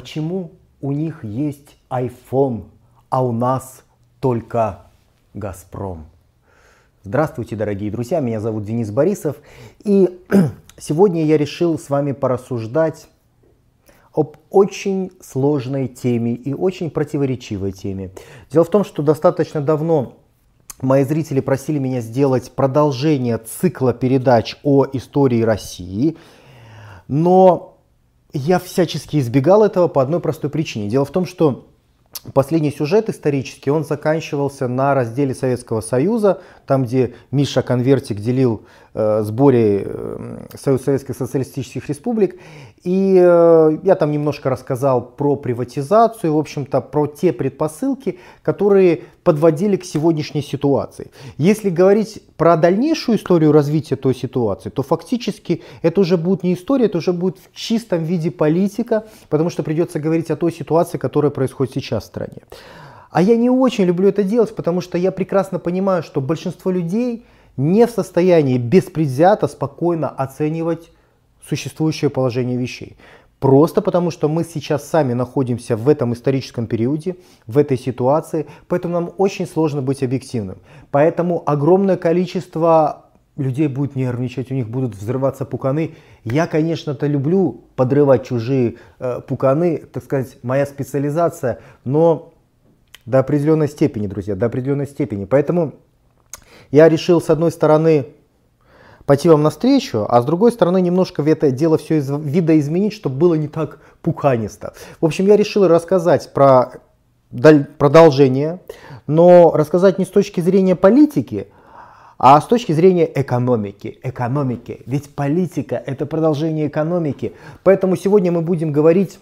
Почему у них есть iPhone, а у нас только Газпром? Здравствуйте, дорогие друзья, меня зовут Денис Борисов, и сегодня я решил с вами порассуждать об очень сложной теме и очень противоречивой теме. Дело в том, что достаточно давно мои зрители просили меня сделать продолжение цикла передач о истории России, но я всячески избегал этого по одной простой причине. Дело в том, что последний сюжет исторический, он заканчивался на разделе Советского Союза, там, где Миша Конвертик делил э, сборе э, Союз Советских Социалистических Республик. И э, я там немножко рассказал про приватизацию, в общем-то, про те предпосылки, которые подводили к сегодняшней ситуации. Если говорить про дальнейшую историю развития той ситуации, то фактически это уже будет не история, это уже будет в чистом виде политика, потому что придется говорить о той ситуации, которая происходит сейчас в стране. А я не очень люблю это делать, потому что я прекрасно понимаю, что большинство людей не в состоянии беспредвзято спокойно оценивать существующее положение вещей. Просто потому, что мы сейчас сами находимся в этом историческом периоде, в этой ситуации, поэтому нам очень сложно быть объективным. Поэтому огромное количество людей будет нервничать, у них будут взрываться пуканы. Я, конечно-то, люблю подрывать чужие э, пуканы, так сказать, моя специализация, но до определенной степени, друзья, до определенной степени. Поэтому я решил, с одной стороны, пойти вам навстречу, а с другой стороны немножко это дело все из видоизменить, чтобы было не так пуканисто. В общем, я решил рассказать про продолжение, но рассказать не с точки зрения политики, а с точки зрения экономики. Экономики. Ведь политика это продолжение экономики. Поэтому сегодня мы будем говорить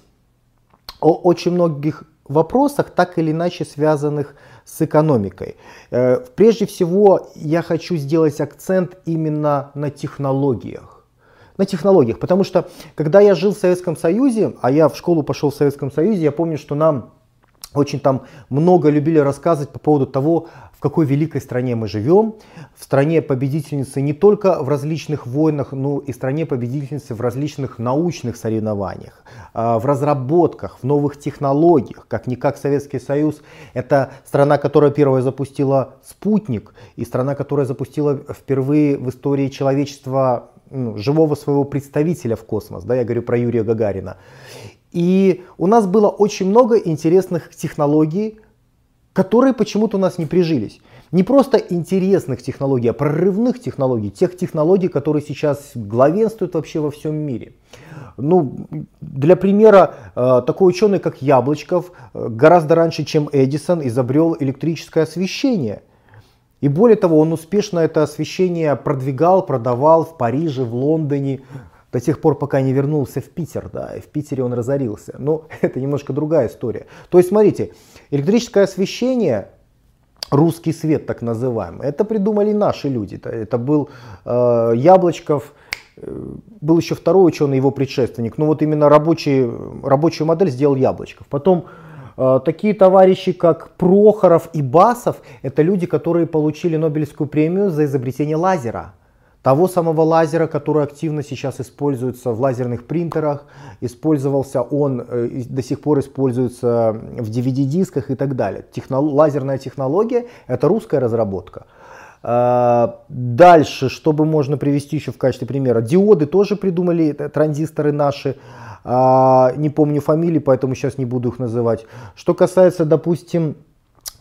о очень многих вопросах, так или иначе связанных с экономикой. Э, прежде всего, я хочу сделать акцент именно на технологиях. На технологиях, потому что когда я жил в Советском Союзе, а я в школу пошел в Советском Союзе, я помню, что нам очень там много любили рассказывать по поводу того, в какой великой стране мы живем, в стране победительницы не только в различных войнах, но и стране победительницы в различных научных соревнованиях, а, в разработках, в новых технологиях, как-никак Советский Союз. Это страна, которая первая запустила спутник, и страна, которая запустила впервые в истории человечества ну, живого своего представителя в космос, да, я говорю про Юрия Гагарина. И у нас было очень много интересных технологий, которые почему-то у нас не прижились. Не просто интересных технологий, а прорывных технологий, тех технологий, которые сейчас главенствуют вообще во всем мире. Ну, для примера, э, такой ученый, как Яблочков, э, гораздо раньше, чем Эдисон, изобрел электрическое освещение. И более того, он успешно это освещение продвигал, продавал в Париже, в Лондоне, до тех пор, пока не вернулся в Питер, да, и в Питере он разорился. Но это немножко другая история. То есть, смотрите, электрическое освещение, русский свет так называемый, это придумали наши люди. Это, был э, Яблочков, э, был еще второй ученый, его предшественник. Но вот именно рабочий, рабочую модель сделал Яблочков. Потом э, такие товарищи, как Прохоров и Басов, это люди, которые получили Нобелевскую премию за изобретение лазера того самого лазера, который активно сейчас используется в лазерных принтерах, использовался он, э, до сих пор используется в DVD-дисках и так далее. Техно, лазерная технология – это русская разработка. А, дальше, чтобы можно привести еще в качестве примера, диоды тоже придумали, транзисторы наши, а, не помню фамилии, поэтому сейчас не буду их называть. Что касается, допустим,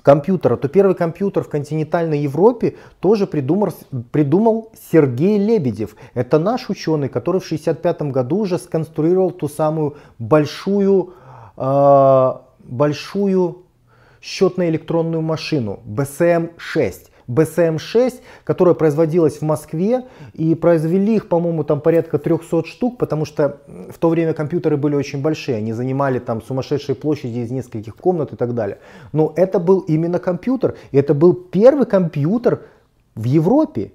компьютера, то первый компьютер в континентальной Европе тоже придумал, придумал Сергей Лебедев. Это наш ученый, который в 1965 году уже сконструировал ту самую большую, э, большую счетно-электронную машину BSM-6. BSM-6, которая производилась в Москве, и произвели их, по-моему, там порядка 300 штук, потому что в то время компьютеры были очень большие, они занимали там сумасшедшие площади из нескольких комнат и так далее. Но это был именно компьютер, и это был первый компьютер в Европе,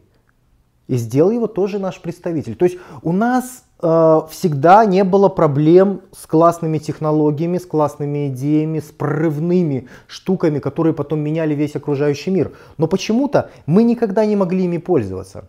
и сделал его тоже наш представитель. То есть у нас всегда не было проблем с классными технологиями, с классными идеями, с прорывными штуками, которые потом меняли весь окружающий мир. Но почему-то мы никогда не могли ими пользоваться.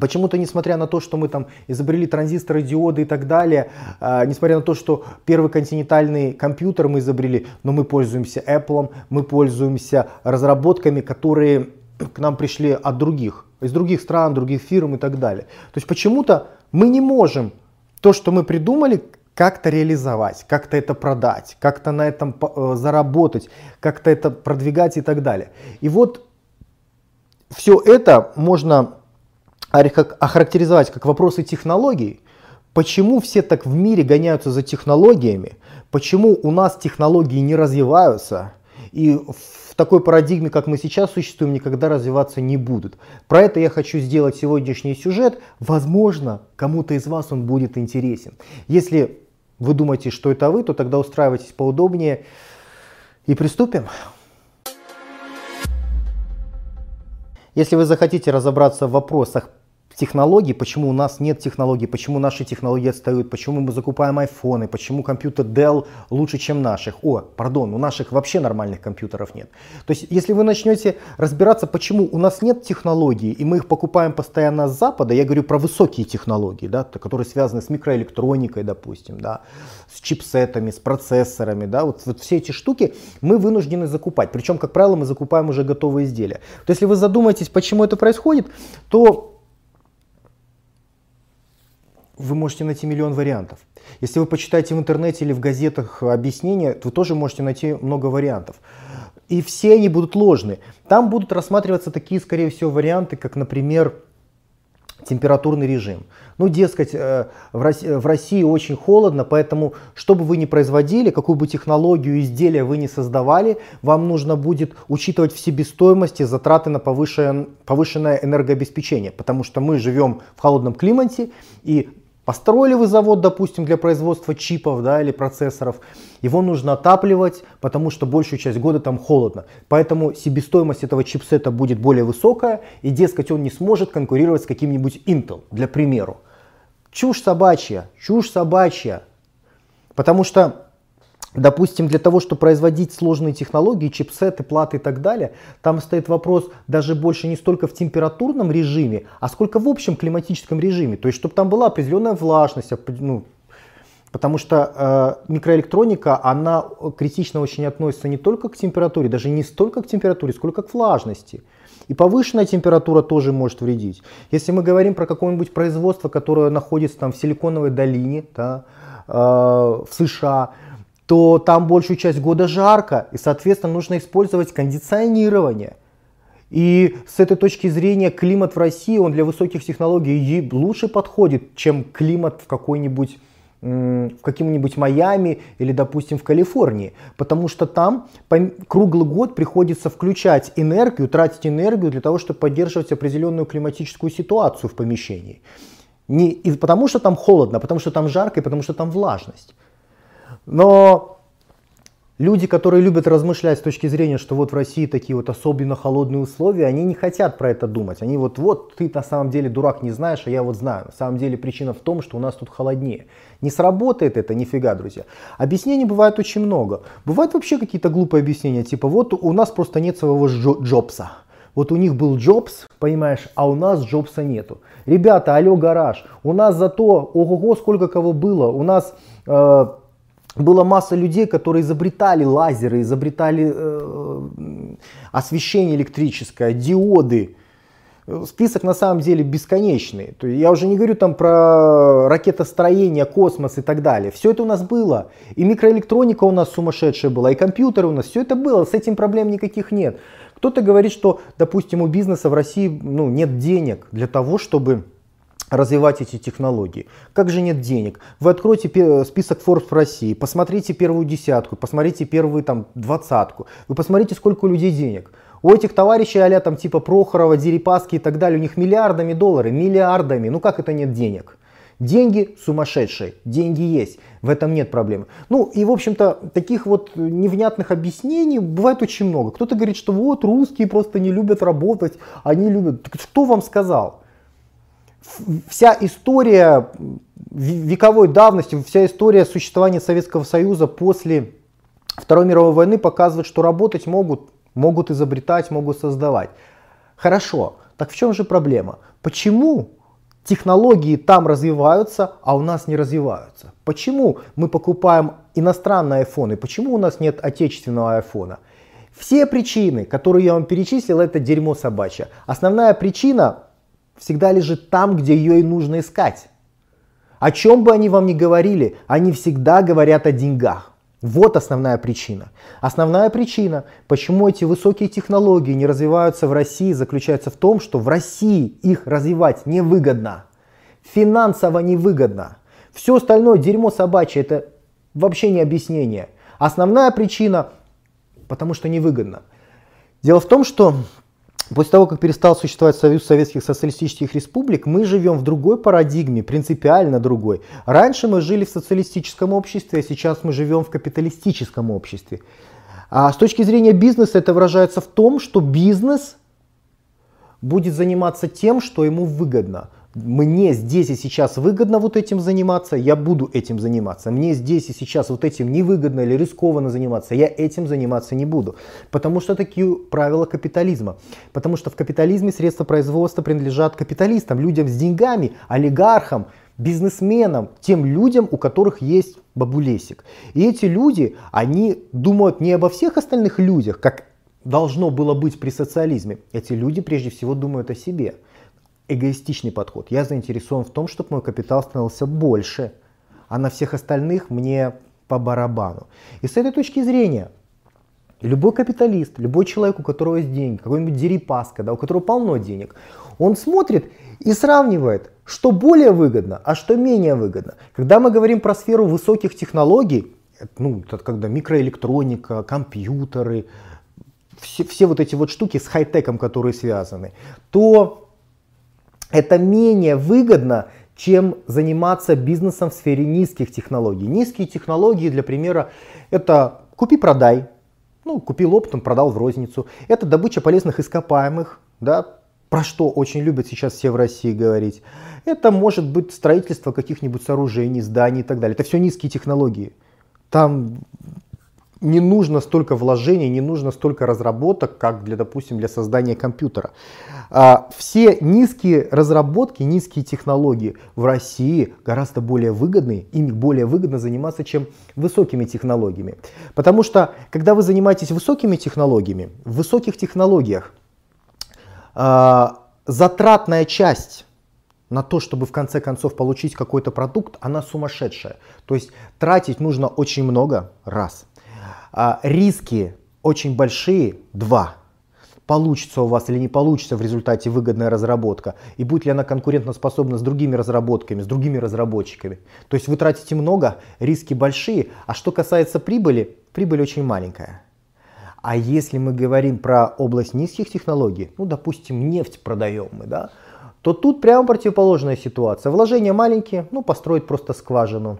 Почему-то, несмотря на то, что мы там изобрели транзисторы, диоды и так далее, э, несмотря на то, что первый континентальный компьютер мы изобрели, но мы пользуемся Apple, мы пользуемся разработками, которые к нам пришли от других, из других стран, других фирм и так далее. То есть почему-то мы не можем то, что мы придумали, как-то реализовать, как-то это продать, как-то на этом э, заработать, как-то это продвигать и так далее. И вот все это можно охарактеризовать как вопросы технологий, почему все так в мире гоняются за технологиями, почему у нас технологии не развиваются, и в такой парадигме, как мы сейчас существуем, никогда развиваться не будут. Про это я хочу сделать сегодняшний сюжет. Возможно, кому-то из вас он будет интересен. Если вы думаете, что это вы, то тогда устраивайтесь поудобнее и приступим. Если вы захотите разобраться в вопросах технологий, почему у нас нет технологий, почему наши технологии отстают, почему мы закупаем айфоны, почему компьютер Dell лучше, чем наших. О, пардон, у наших вообще нормальных компьютеров нет. То есть, если вы начнете разбираться, почему у нас нет технологий, и мы их покупаем постоянно с Запада, я говорю про высокие технологии, да, которые связаны с микроэлектроникой, допустим, да, с чипсетами, с процессорами, да, вот, вот все эти штуки мы вынуждены закупать. Причем, как правило, мы закупаем уже готовые изделия. То есть, если вы задумаетесь, почему это происходит, то вы можете найти миллион вариантов. Если вы почитаете в интернете или в газетах объяснения, вы тоже можете найти много вариантов. И все они будут ложны. Там будут рассматриваться такие, скорее всего, варианты, как, например, температурный режим. Ну, дескать, э, в России, очень холодно, поэтому, что бы вы ни производили, какую бы технологию изделия вы ни создавали, вам нужно будет учитывать в себестоимости затраты на повышенное энергообеспечение, потому что мы живем в холодном климате, и Построили вы завод, допустим, для производства чипов да, или процессоров, его нужно отапливать, потому что большую часть года там холодно. Поэтому себестоимость этого чипсета будет более высокая, и, дескать, он не сможет конкурировать с каким-нибудь Intel, для примеру. Чушь собачья, чушь собачья. Потому что Допустим, для того, чтобы производить сложные технологии, чипсеты, платы и так далее, там стоит вопрос даже больше не столько в температурном режиме, а сколько в общем климатическом режиме. То есть, чтобы там была определенная влажность, ну, потому что э, микроэлектроника, она критично очень относится не только к температуре, даже не столько к температуре, сколько к влажности. И повышенная температура тоже может вредить. Если мы говорим про какое-нибудь производство, которое находится там в Силиконовой долине, да, э, в США, то там большую часть года жарко, и, соответственно, нужно использовать кондиционирование. И с этой точки зрения климат в России, он для высоких технологий лучше подходит, чем климат в какой-нибудь в каким-нибудь Майами или, допустим, в Калифорнии. Потому что там круглый год приходится включать энергию, тратить энергию для того, чтобы поддерживать определенную климатическую ситуацию в помещении. Не и потому что там холодно, потому что там жарко и потому что там влажность. Но люди, которые любят размышлять с точки зрения, что вот в России такие вот особенно холодные условия, они не хотят про это думать. Они вот, вот ты на самом деле дурак не знаешь, а я вот знаю. На самом деле причина в том, что у нас тут холоднее. Не сработает это, нифига, друзья. Объяснений бывает очень много. Бывают вообще какие-то глупые объяснения, типа вот у нас просто нет своего Джобса. Вот у них был Джобс, понимаешь, а у нас Джобса нету. Ребята, алло, гараж, у нас зато, ого-го, сколько кого было. У нас э, была масса людей, которые изобретали лазеры, изобретали э, освещение электрическое, диоды. Список на самом деле бесконечный. То есть я уже не говорю там про ракетостроение, космос и так далее. Все это у нас было. И микроэлектроника у нас сумасшедшая была, и компьютеры у нас. Все это было. С этим проблем никаких нет. Кто-то говорит, что, допустим, у бизнеса в России ну, нет денег для того, чтобы развивать эти технологии. Как же нет денег? Вы откройте список Forbes России, посмотрите первую десятку, посмотрите первую там двадцатку, вы посмотрите, сколько у людей денег. У этих товарищей а там типа Прохорова, Дерипаски и так далее, у них миллиардами долларов, миллиардами. Ну как это нет денег? Деньги сумасшедшие, деньги есть, в этом нет проблемы. Ну и в общем-то таких вот невнятных объяснений бывает очень много. Кто-то говорит, что вот русские просто не любят работать, они любят. Так кто вам сказал? Вся история вековой давности, вся история существования Советского Союза после Второй мировой войны показывает, что работать могут, могут изобретать, могут создавать. Хорошо, так в чем же проблема? Почему технологии там развиваются, а у нас не развиваются. Почему мы покупаем иностранные айфоны? Почему у нас нет отечественного айфона? Все причины, которые я вам перечислил, это дерьмо собачье. Основная причина всегда лежит там, где ее и нужно искать. О чем бы они вам ни говорили, они всегда говорят о деньгах. Вот основная причина. Основная причина, почему эти высокие технологии не развиваются в России, заключается в том, что в России их развивать невыгодно. Финансово невыгодно. Все остальное дерьмо собачье, это вообще не объяснение. Основная причина, потому что невыгодно. Дело в том, что После того, как перестал существовать Союз Советских Социалистических Республик, мы живем в другой парадигме, принципиально другой. Раньше мы жили в социалистическом обществе, а сейчас мы живем в капиталистическом обществе. А с точки зрения бизнеса это выражается в том, что бизнес будет заниматься тем, что ему выгодно мне здесь и сейчас выгодно вот этим заниматься, я буду этим заниматься. Мне здесь и сейчас вот этим невыгодно или рискованно заниматься, я этим заниматься не буду. Потому что такие правила капитализма. Потому что в капитализме средства производства принадлежат капиталистам, людям с деньгами, олигархам, бизнесменам, тем людям, у которых есть бабулесик. И эти люди, они думают не обо всех остальных людях, как должно было быть при социализме. Эти люди прежде всего думают о себе эгоистичный подход. Я заинтересован в том, чтобы мой капитал становился больше, а на всех остальных мне по барабану. И с этой точки зрения, любой капиталист, любой человек, у которого есть деньги, какой-нибудь дерипаска, да, у которого полно денег, он смотрит и сравнивает, что более выгодно, а что менее выгодно. Когда мы говорим про сферу высоких технологий, ну, это когда микроэлектроника, компьютеры, все, все вот эти вот штуки с хай-теком, которые связаны, то это менее выгодно, чем заниматься бизнесом в сфере низких технологий. Низкие технологии, для примера, это купи-продай. Ну, купил оптом, продал в розницу. Это добыча полезных ископаемых, да, про что очень любят сейчас все в России говорить. Это может быть строительство каких-нибудь сооружений, зданий и так далее. Это все низкие технологии. Там не нужно столько вложений, не нужно столько разработок, как для, допустим, для создания компьютера. А, все низкие разработки, низкие технологии в России гораздо более выгодны, ими более выгодно заниматься, чем высокими технологиями. Потому что, когда вы занимаетесь высокими технологиями, в высоких технологиях а, затратная часть на то, чтобы в конце концов получить какой-то продукт, она сумасшедшая. То есть тратить нужно очень много раз – а, риски очень большие, два. Получится у вас или не получится в результате выгодная разработка, и будет ли она конкурентоспособна с другими разработками, с другими разработчиками. То есть вы тратите много, риски большие, а что касается прибыли, прибыль очень маленькая. А если мы говорим про область низких технологий, ну, допустим, нефть продаем мы, да, то тут прямо противоположная ситуация. Вложения маленькие, ну, построить просто скважину.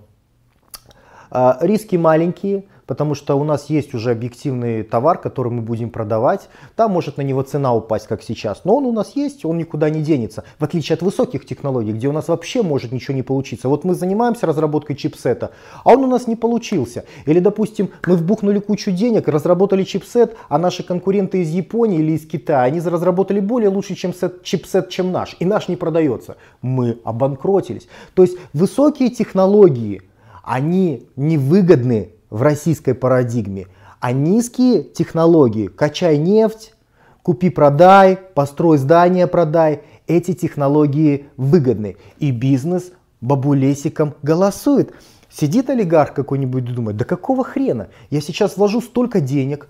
А, риски маленькие, потому что у нас есть уже объективный товар, который мы будем продавать. Там может на него цена упасть, как сейчас, но он у нас есть, он никуда не денется. В отличие от высоких технологий, где у нас вообще может ничего не получиться. Вот мы занимаемся разработкой чипсета, а он у нас не получился. Или, допустим, мы вбухнули кучу денег, разработали чипсет, а наши конкуренты из Японии или из Китая, они разработали более лучше чем сет, чипсет, чем наш, и наш не продается. Мы обанкротились. То есть высокие технологии, они невыгодны в российской парадигме, а низкие технологии, качай нефть, купи-продай, построй здание, продай, эти технологии выгодны. И бизнес бабулесиком голосует. Сидит олигарх какой-нибудь и думает, да какого хрена? Я сейчас вложу столько денег,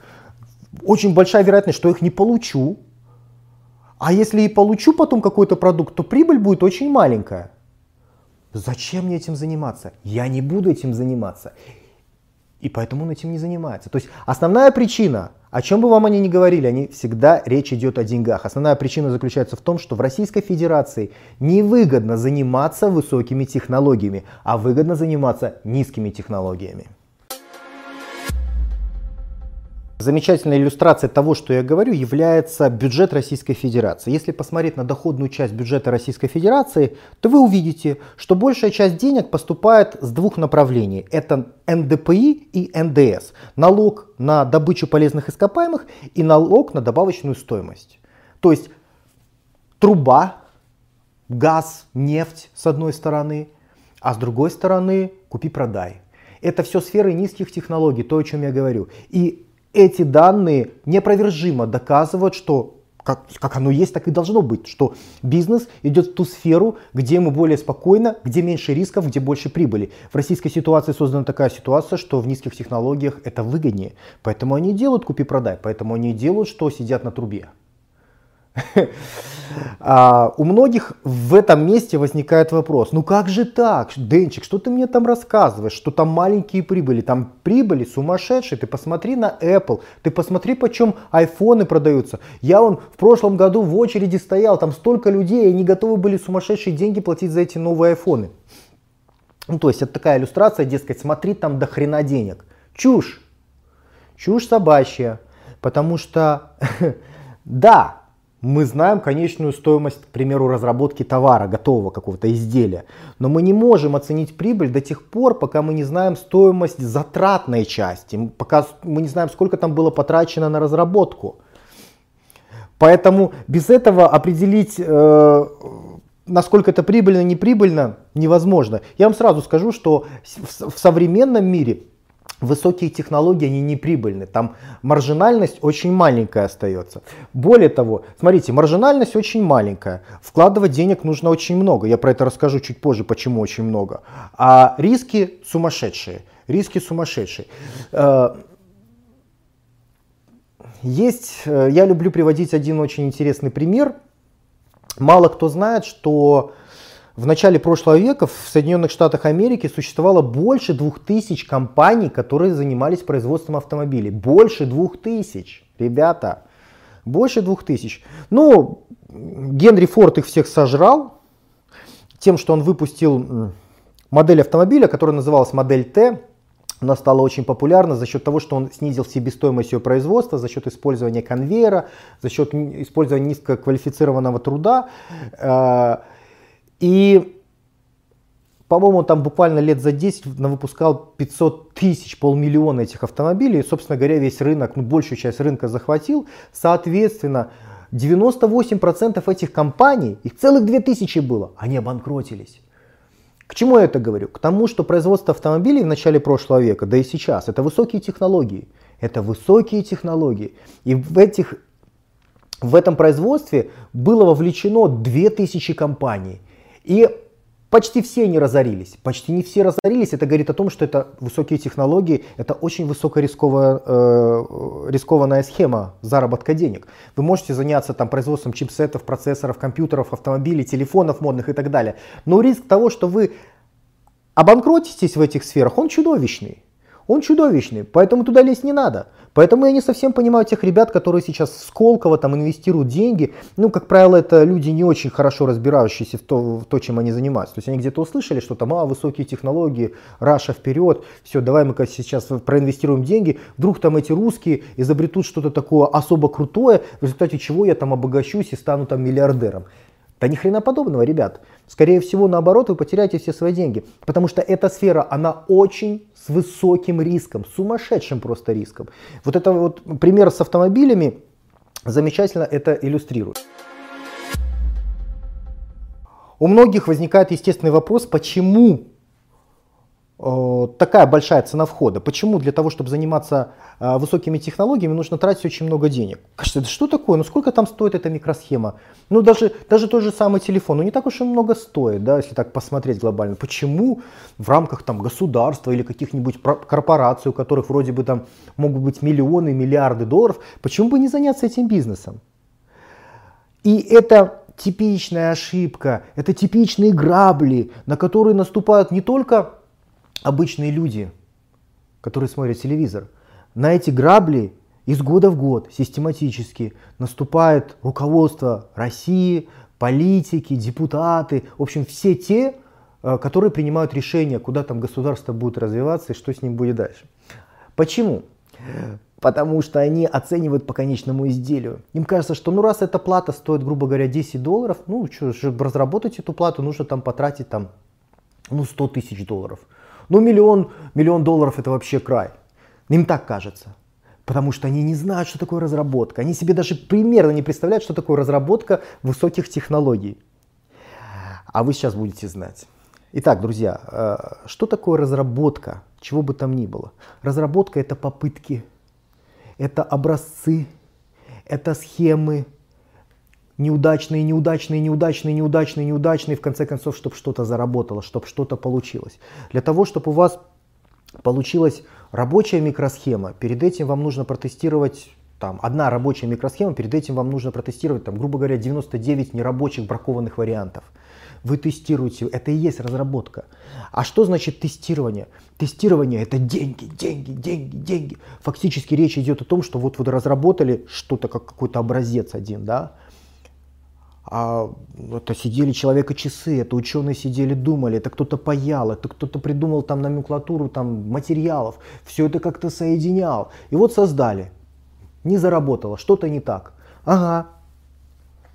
очень большая вероятность, что их не получу. А если и получу потом какой-то продукт, то прибыль будет очень маленькая. Зачем мне этим заниматься? Я не буду этим заниматься. И поэтому он этим не занимается. То есть основная причина, о чем бы вам они ни говорили, они всегда речь идет о деньгах. Основная причина заключается в том, что в Российской Федерации невыгодно заниматься высокими технологиями, а выгодно заниматься низкими технологиями. Замечательной иллюстрацией того, что я говорю, является бюджет Российской Федерации. Если посмотреть на доходную часть бюджета Российской Федерации, то вы увидите, что большая часть денег поступает с двух направлений. Это НДПИ и НДС. Налог на добычу полезных ископаемых и налог на добавочную стоимость. То есть труба, газ, нефть с одной стороны, а с другой стороны купи-продай. Это все сферы низких технологий, то, о чем я говорю. И эти данные непровержимо доказывают, что как, как оно есть, так и должно быть, что бизнес идет в ту сферу, где мы более спокойно, где меньше рисков, где больше прибыли. В российской ситуации создана такая ситуация, что в низких технологиях это выгоднее. Поэтому они делают купи-продай, поэтому они делают, что сидят на трубе. А, у многих в этом месте возникает вопрос, ну как же так, Денчик, что ты мне там рассказываешь, что там маленькие прибыли, там прибыли сумасшедшие, ты посмотри на Apple, ты посмотри, почем айфоны продаются. Я он в прошлом году в очереди стоял, там столько людей, и они готовы были сумасшедшие деньги платить за эти новые айфоны. Ну, то есть это такая иллюстрация, дескать, смотри, там до хрена денег. Чушь. Чушь собачья. Потому что, да, мы знаем конечную стоимость, к примеру, разработки товара, готового какого-то изделия. Но мы не можем оценить прибыль до тех пор, пока мы не знаем стоимость затратной части, пока мы не знаем, сколько там было потрачено на разработку. Поэтому без этого определить, э, насколько это прибыльно, неприбыльно, невозможно. Я вам сразу скажу, что в, в современном мире высокие технологии, они не прибыльны. Там маржинальность очень маленькая остается. Более того, смотрите, маржинальность очень маленькая. Вкладывать денег нужно очень много. Я про это расскажу чуть позже, почему очень много. А риски сумасшедшие. Риски сумасшедшие. Э, есть, э, я люблю приводить один очень интересный пример. Мало кто знает, что в начале прошлого века в Соединенных Штатах Америки существовало больше двух тысяч компаний, которые занимались производством автомобилей. Больше двух тысяч, ребята. Больше двух тысяч. Ну, Генри Форд их всех сожрал тем, что он выпустил модель автомобиля, которая называлась модель Т. Она стала очень популярна за счет того, что он снизил себестоимость ее производства, за счет использования конвейера, за счет использования низкоквалифицированного труда. И, по-моему, там буквально лет за 10 выпускал 500 тысяч, полмиллиона этих автомобилей. И, собственно говоря, весь рынок, ну, большую часть рынка захватил. Соответственно, 98% этих компаний, их целых 2000 было, они обанкротились. К чему я это говорю? К тому, что производство автомобилей в начале прошлого века, да и сейчас, это высокие технологии. Это высокие технологии. И в, этих, в этом производстве было вовлечено 2000 компаний. И почти все они разорились. Почти не все разорились. Это говорит о том, что это высокие технологии, это очень высокорисковая э, рискованная схема заработка денег. Вы можете заняться там производством чипсетов, процессоров, компьютеров, автомобилей, телефонов модных и так далее. Но риск того, что вы обанкротитесь в этих сферах, он чудовищный. Он чудовищный, поэтому туда лезть не надо. Поэтому я не совсем понимаю тех ребят, которые сейчас в Сколково там инвестируют деньги. Ну, как правило, это люди не очень хорошо разбирающиеся в то, в то чем они занимаются. То есть они где-то услышали, что там, а, высокие технологии, Раша вперед, все, давай мы сейчас проинвестируем деньги. Вдруг там эти русские изобретут что-то такое особо крутое, в результате чего я там обогащусь и стану там миллиардером. Да ни хрена подобного, ребят. Скорее всего, наоборот, вы потеряете все свои деньги. Потому что эта сфера, она очень с высоким риском, сумасшедшим просто риском. Вот это вот пример с автомобилями замечательно это иллюстрирует. У многих возникает естественный вопрос, почему такая большая цена входа. Почему? Для того, чтобы заниматься э, высокими технологиями, нужно тратить очень много денег. Кажется, да что такое? Ну сколько там стоит эта микросхема? Ну даже, даже тот же самый телефон, ну не так уж и много стоит, да, если так посмотреть глобально. Почему в рамках там государства или каких-нибудь корпораций, у которых вроде бы там могут быть миллионы, миллиарды долларов, почему бы не заняться этим бизнесом? И это типичная ошибка, это типичные грабли, на которые наступают не только обычные люди, которые смотрят телевизор, на эти грабли из года в год систематически наступает руководство России, политики, депутаты, в общем, все те, э, которые принимают решения, куда там государство будет развиваться и что с ним будет дальше. Почему? Потому что они оценивают по конечному изделию. Им кажется, что ну раз эта плата стоит, грубо говоря, 10 долларов, ну что, разработать эту плату, нужно там потратить там, ну 100 тысяч долларов. Ну миллион, миллион долларов это вообще край. Им так кажется. Потому что они не знают, что такое разработка. Они себе даже примерно не представляют, что такое разработка высоких технологий. а вы сейчас будете знать. Итак, друзья, э, что такое разработка, чего бы там ни было? Разработка это попытки, это образцы, это схемы, неудачные, неудачные, неудачные, неудачные, неудачные, в конце концов, чтобы что-то заработало, чтобы что-то получилось. Для того, чтобы у вас получилась рабочая микросхема, перед этим вам нужно протестировать там, одна рабочая микросхема, перед этим вам нужно протестировать, там, грубо говоря, 99 нерабочих бракованных вариантов. Вы тестируете, это и есть разработка. А что значит тестирование? Тестирование это деньги, деньги, деньги, деньги. Фактически речь идет о том, что вот вы разработали что-то, как какой-то образец один, да, а это сидели человека часы, это ученые сидели, думали, это кто-то паял, это кто-то придумал там номенклатуру там, материалов, все это как-то соединял. И вот создали. Не заработало, что-то не так. Ага.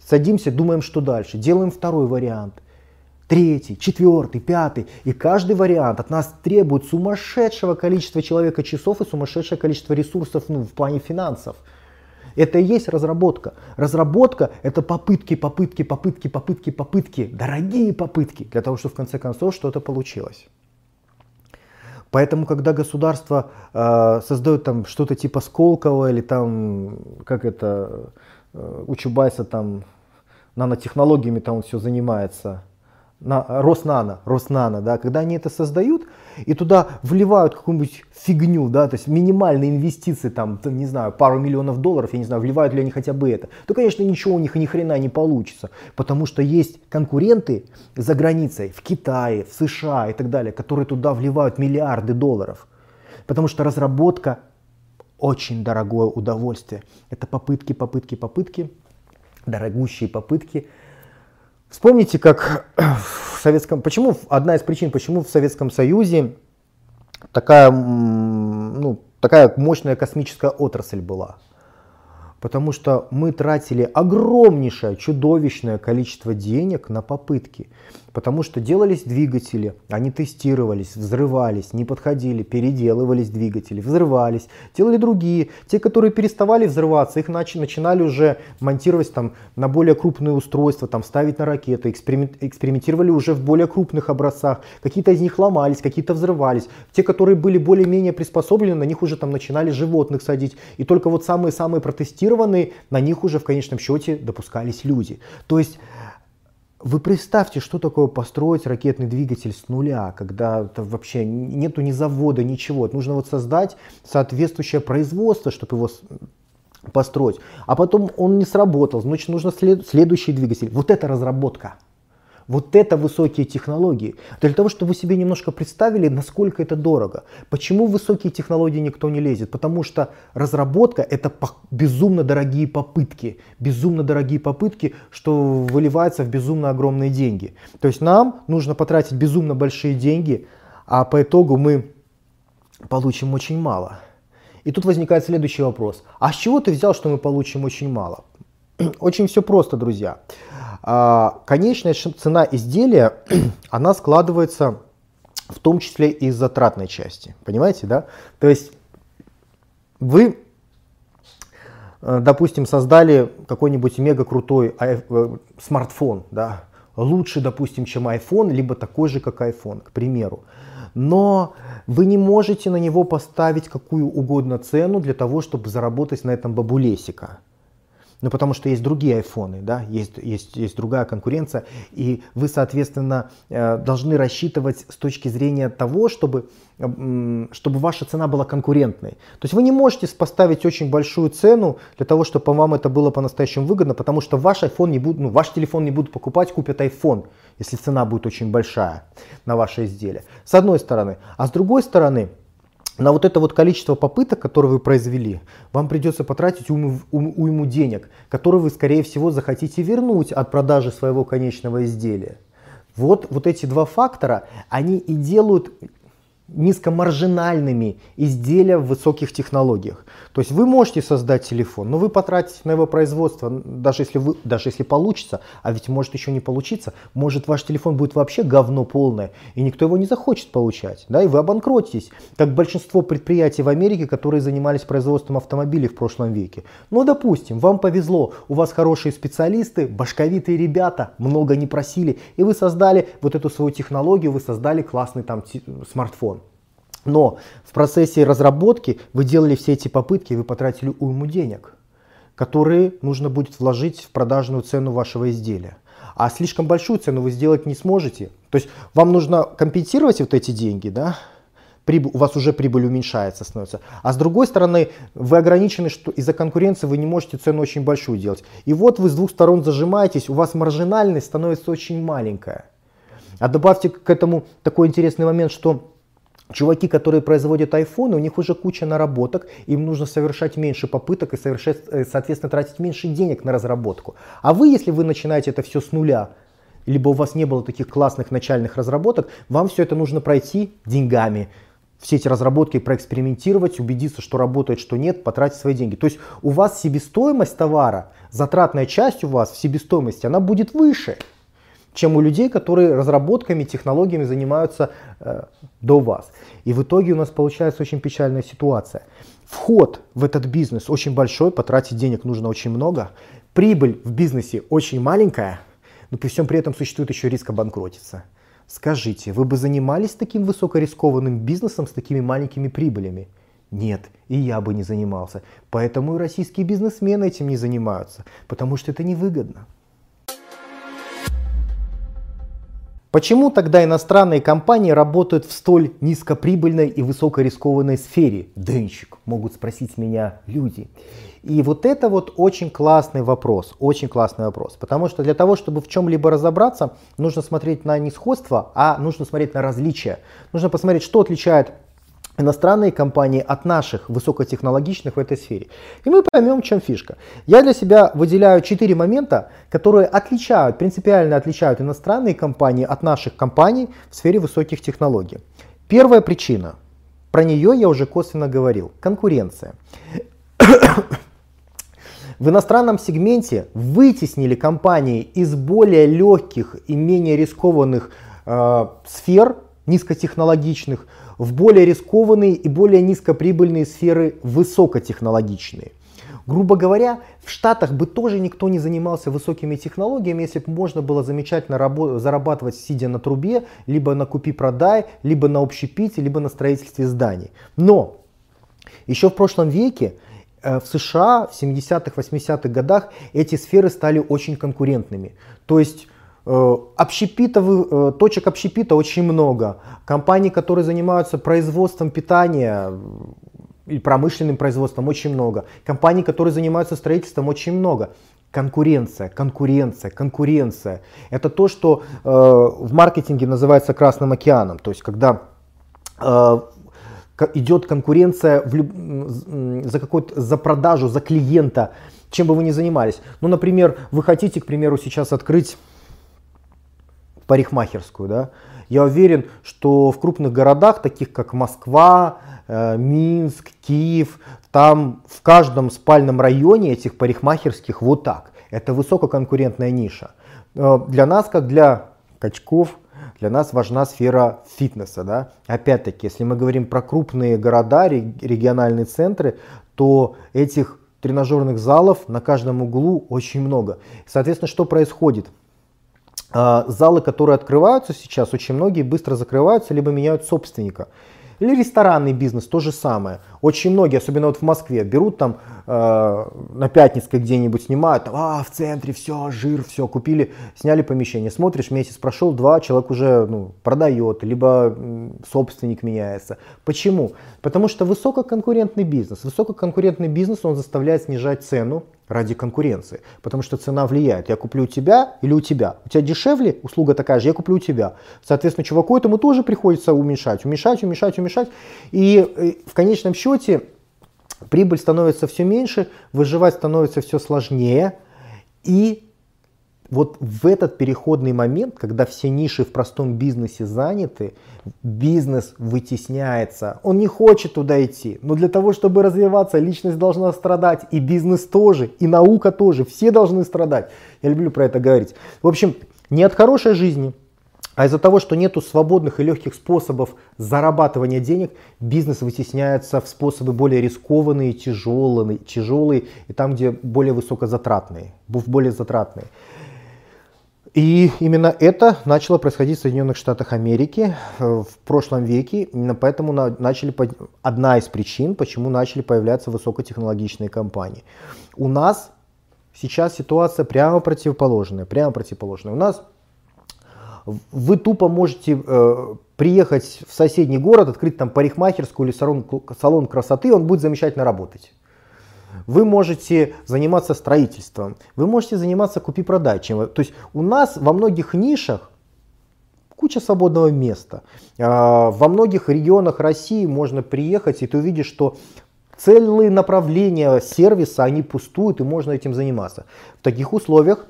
Садимся, думаем, что дальше. Делаем второй вариант. Третий, четвертый, пятый. И каждый вариант от нас требует сумасшедшего количества человека часов и сумасшедшее количество ресурсов ну, в плане финансов. Это и есть разработка. Разработка – это попытки, попытки, попытки, попытки, попытки, дорогие попытки, для того, чтобы в конце концов что-то получилось. Поэтому, когда государство э, создает там что-то типа Сколково или там, как это, э, у Чубайса там нанотехнологиями там все занимается, на, Роснано, Роснано, да, когда они это создают и туда вливают какую-нибудь фигню, да, то есть минимальные инвестиции, там, не знаю, пару миллионов долларов, я не знаю, вливают ли они хотя бы это, то, конечно, ничего у них ни хрена не получится, потому что есть конкуренты за границей, в Китае, в США и так далее, которые туда вливают миллиарды долларов, потому что разработка очень дорогое удовольствие. Это попытки, попытки, попытки, дорогущие попытки – Вспомните, как в Советском... Почему одна из причин, почему в Советском Союзе такая, ну, такая мощная космическая отрасль была? Потому что мы тратили огромнейшее, чудовищное количество денег на попытки. Потому что делались двигатели, они тестировались, взрывались, не подходили, переделывались двигатели, взрывались, делали другие. Те, которые переставали взрываться, их начи, начинали уже монтировать там, на более крупные устройства, там, ставить на ракеты, эксперимент, экспериментировали уже в более крупных образцах. Какие-то из них ломались, какие-то взрывались. Те, которые были более-менее приспособлены, на них уже там начинали животных садить. И только вот самые-самые протестированные, на них уже в конечном счете допускались люди. То есть вы представьте, что такое построить ракетный двигатель с нуля, когда вообще нету ни завода, ничего. Нужно вот создать соответствующее производство, чтобы его построить. А потом он не сработал, значит нужно след следующий двигатель. Вот это разработка. Вот это высокие технологии. Для того, чтобы вы себе немножко представили, насколько это дорого. Почему в высокие технологии никто не лезет? Потому что разработка это безумно дорогие попытки. Безумно дорогие попытки, что выливается в безумно огромные деньги. То есть нам нужно потратить безумно большие деньги, а по итогу мы получим очень мало. И тут возникает следующий вопрос. А с чего ты взял, что мы получим очень мало? Очень все просто, друзья. А, конечная цена изделия, она складывается в том числе из затратной части. Понимаете, да? То есть вы, э, допустим, создали какой-нибудь мега крутой э, смартфон, да, лучше, допустим, чем iPhone, либо такой же, как iPhone, к примеру. Но вы не можете на него поставить какую угодно цену для того, чтобы заработать на этом бабулесика. Ну, потому что есть другие айфоны, да, есть, есть, есть другая конкуренция, и вы, соответственно, э, должны рассчитывать с точки зрения того, чтобы, чтобы ваша цена была конкурентной. То есть вы не можете поставить очень большую цену для того, чтобы вам это было по-настоящему выгодно, потому что ваш iPhone не будут, ну, ваш телефон не будут покупать, купят iPhone, если цена будет очень большая на ваше изделие. С одной стороны. А с другой стороны, на вот это вот количество попыток, которые вы произвели, вам придется потратить уйму, уйму денег, которые вы, скорее всего, захотите вернуть от продажи своего конечного изделия. Вот, вот эти два фактора, они и делают низкомаржинальными изделия в высоких технологиях. То есть вы можете создать телефон, но вы потратите на его производство, даже если, вы, даже если получится, а ведь может еще не получиться, может ваш телефон будет вообще говно полное, и никто его не захочет получать, да, и вы обанкротитесь, как большинство предприятий в Америке, которые занимались производством автомобилей в прошлом веке. Ну, допустим, вам повезло, у вас хорошие специалисты, башковитые ребята, много не просили, и вы создали вот эту свою технологию, вы создали классный там смартфон. Но в процессе разработки вы делали все эти попытки, и вы потратили уйму денег, которые нужно будет вложить в продажную цену вашего изделия. А слишком большую цену вы сделать не сможете. То есть вам нужно компенсировать вот эти деньги, да? Прибыль, у вас уже прибыль уменьшается, становится. А с другой стороны, вы ограничены, что из-за конкуренции вы не можете цену очень большую делать. И вот вы с двух сторон зажимаетесь, у вас маржинальность становится очень маленькая. А добавьте к этому такой интересный момент, что Чуваки, которые производят айфоны, у них уже куча наработок, им нужно совершать меньше попыток и совершать, э, соответственно тратить меньше денег на разработку. А вы, если вы начинаете это все с нуля, либо у вас не было таких классных начальных разработок, вам все это нужно пройти деньгами. Все эти разработки проэкспериментировать, убедиться, что работает, что нет, потратить свои деньги. То есть у вас себестоимость товара, затратная часть у вас в себестоимости, она будет выше чем у людей, которые разработками, технологиями занимаются э, до вас. И в итоге у нас получается очень печальная ситуация. Вход в этот бизнес очень большой, потратить денег нужно очень много. Прибыль в бизнесе очень маленькая, но при всем при этом существует еще риск обанкротиться. Скажите, вы бы занимались таким высокорискованным бизнесом с такими маленькими прибылями? Нет, и я бы не занимался. Поэтому и российские бизнесмены этим не занимаются, потому что это невыгодно. Почему тогда иностранные компании работают в столь низкоприбыльной и высокорискованной сфере? Денчик, могут спросить меня люди. И вот это вот очень классный вопрос, очень классный вопрос. Потому что для того, чтобы в чем-либо разобраться, нужно смотреть на не сходство, а нужно смотреть на различия. Нужно посмотреть, что отличает иностранные компании от наших высокотехнологичных в этой сфере. И мы поймем, в чем фишка. Я для себя выделяю четыре момента, которые отличают, принципиально отличают иностранные компании от наших компаний в сфере высоких технологий. Первая причина, про нее я уже косвенно говорил, конкуренция. В иностранном сегменте вытеснили компании из более легких и менее рискованных э, сфер, низкотехнологичных, в более рискованные и более низкоприбыльные сферы высокотехнологичные. Грубо говоря, в Штатах бы тоже никто не занимался высокими технологиями, если бы можно было замечательно зарабатывать, сидя на трубе, либо на купи-продай, либо на общепите, либо на строительстве зданий. Но еще в прошлом веке э, в США в 70-х, 80-х годах эти сферы стали очень конкурентными. То есть общепитовых, э, точек общепита очень много. Компаний, которые занимаются производством питания и промышленным производством очень много. Компаний, которые занимаются строительством очень много. Конкуренция, конкуренция, конкуренция. Это то, что э, в маркетинге называется красным океаном. То есть, когда э, идет конкуренция в, за, за продажу, за клиента, чем бы вы ни занимались. Ну, например, вы хотите, к примеру, сейчас открыть парикмахерскую, да, я уверен, что в крупных городах, таких как Москва, э, Минск, Киев, там в каждом спальном районе этих парикмахерских вот так. Это высококонкурентная ниша. Э, для нас, как для качков, для нас важна сфера фитнеса. Да? Опять-таки, если мы говорим про крупные города, региональные центры, то этих тренажерных залов на каждом углу очень много. Соответственно, что происходит? А, залы, которые открываются сейчас, очень многие быстро закрываются, либо меняют собственника. Или ресторанный бизнес, то же самое. Очень многие, особенно вот в Москве, берут там на Пятницкой где-нибудь снимают, а в центре все, жир, все, купили, сняли помещение. Смотришь, месяц прошел, два, человек уже ну, продает, либо собственник меняется. Почему? Потому что высококонкурентный бизнес. Высококонкурентный бизнес, он заставляет снижать цену, ради конкуренции. Потому что цена влияет. Я куплю у тебя или у тебя. У тебя дешевле, услуга такая же, я куплю у тебя. Соответственно, чуваку этому тоже приходится уменьшать, уменьшать, уменьшать, уменьшать. И э, в конечном счете прибыль становится все меньше, выживать становится все сложнее. И вот в этот переходный момент, когда все ниши в простом бизнесе заняты, бизнес вытесняется. Он не хочет туда идти, но для того, чтобы развиваться, личность должна страдать, и бизнес тоже, и наука тоже, все должны страдать. Я люблю про это говорить. В общем, не от хорошей жизни, а из-за того, что нету свободных и легких способов зарабатывания денег, бизнес вытесняется в способы более рискованные, тяжелые, тяжелые и там, где более высокозатратные, более затратные. И именно это начало происходить в Соединенных Штатах Америки э, в прошлом веке. Именно поэтому начали, одна из причин, почему начали появляться высокотехнологичные компании. У нас сейчас ситуация прямо противоположная. Прямо противоположная. У нас вы тупо можете э, приехать в соседний город, открыть там парикмахерскую или салон, салон красоты, он будет замечательно работать. Вы можете заниматься строительством, вы можете заниматься купи-продай. Чем, то есть у нас во многих нишах куча свободного места. А, во многих регионах России можно приехать, и ты увидишь, что целые направления сервиса, они пустуют, и можно этим заниматься. В таких условиях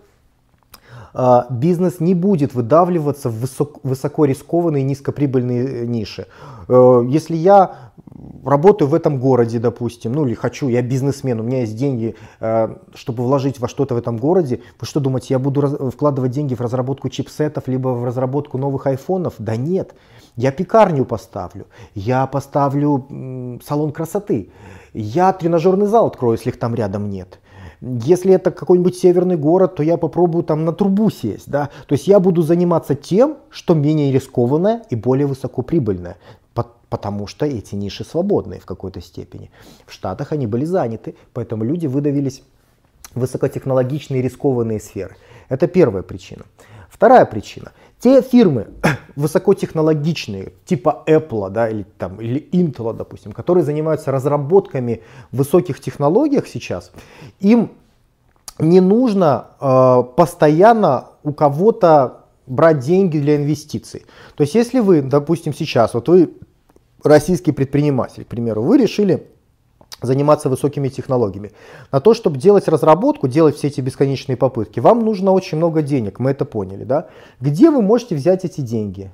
бизнес не будет выдавливаться в высоко, высоко рискованные низкоприбыльные ниши. Э, если я работаю в этом городе, допустим, ну или хочу, я бизнесмен, у меня есть деньги, э, чтобы вложить во что-то в этом городе, вы что думаете, я буду вкладывать деньги в разработку чипсетов, либо в разработку новых айфонов? Да нет, я пекарню поставлю, я поставлю салон красоты, я тренажерный зал открою, если их там рядом нет. Если это какой-нибудь северный город, то я попробую там на трубу сесть. Да? То есть я буду заниматься тем, что менее рискованное и более высокоприбыльное потому что эти ниши свободные в какой-то степени. В Штатах они были заняты, поэтому люди выдавились высокотехнологичные рискованные сферы. Это первая причина. Вторая причина. Те фирмы высокотехнологичные, типа Apple да, или, там, или Intel, допустим, которые занимаются разработками высоких технологиях сейчас, им не нужно э, постоянно у кого-то брать деньги для инвестиций. То есть если вы, допустим, сейчас, вот вы российский предприниматель, к примеру, вы решили заниматься высокими технологиями. На то, чтобы делать разработку, делать все эти бесконечные попытки, вам нужно очень много денег, мы это поняли. Да? Где вы можете взять эти деньги?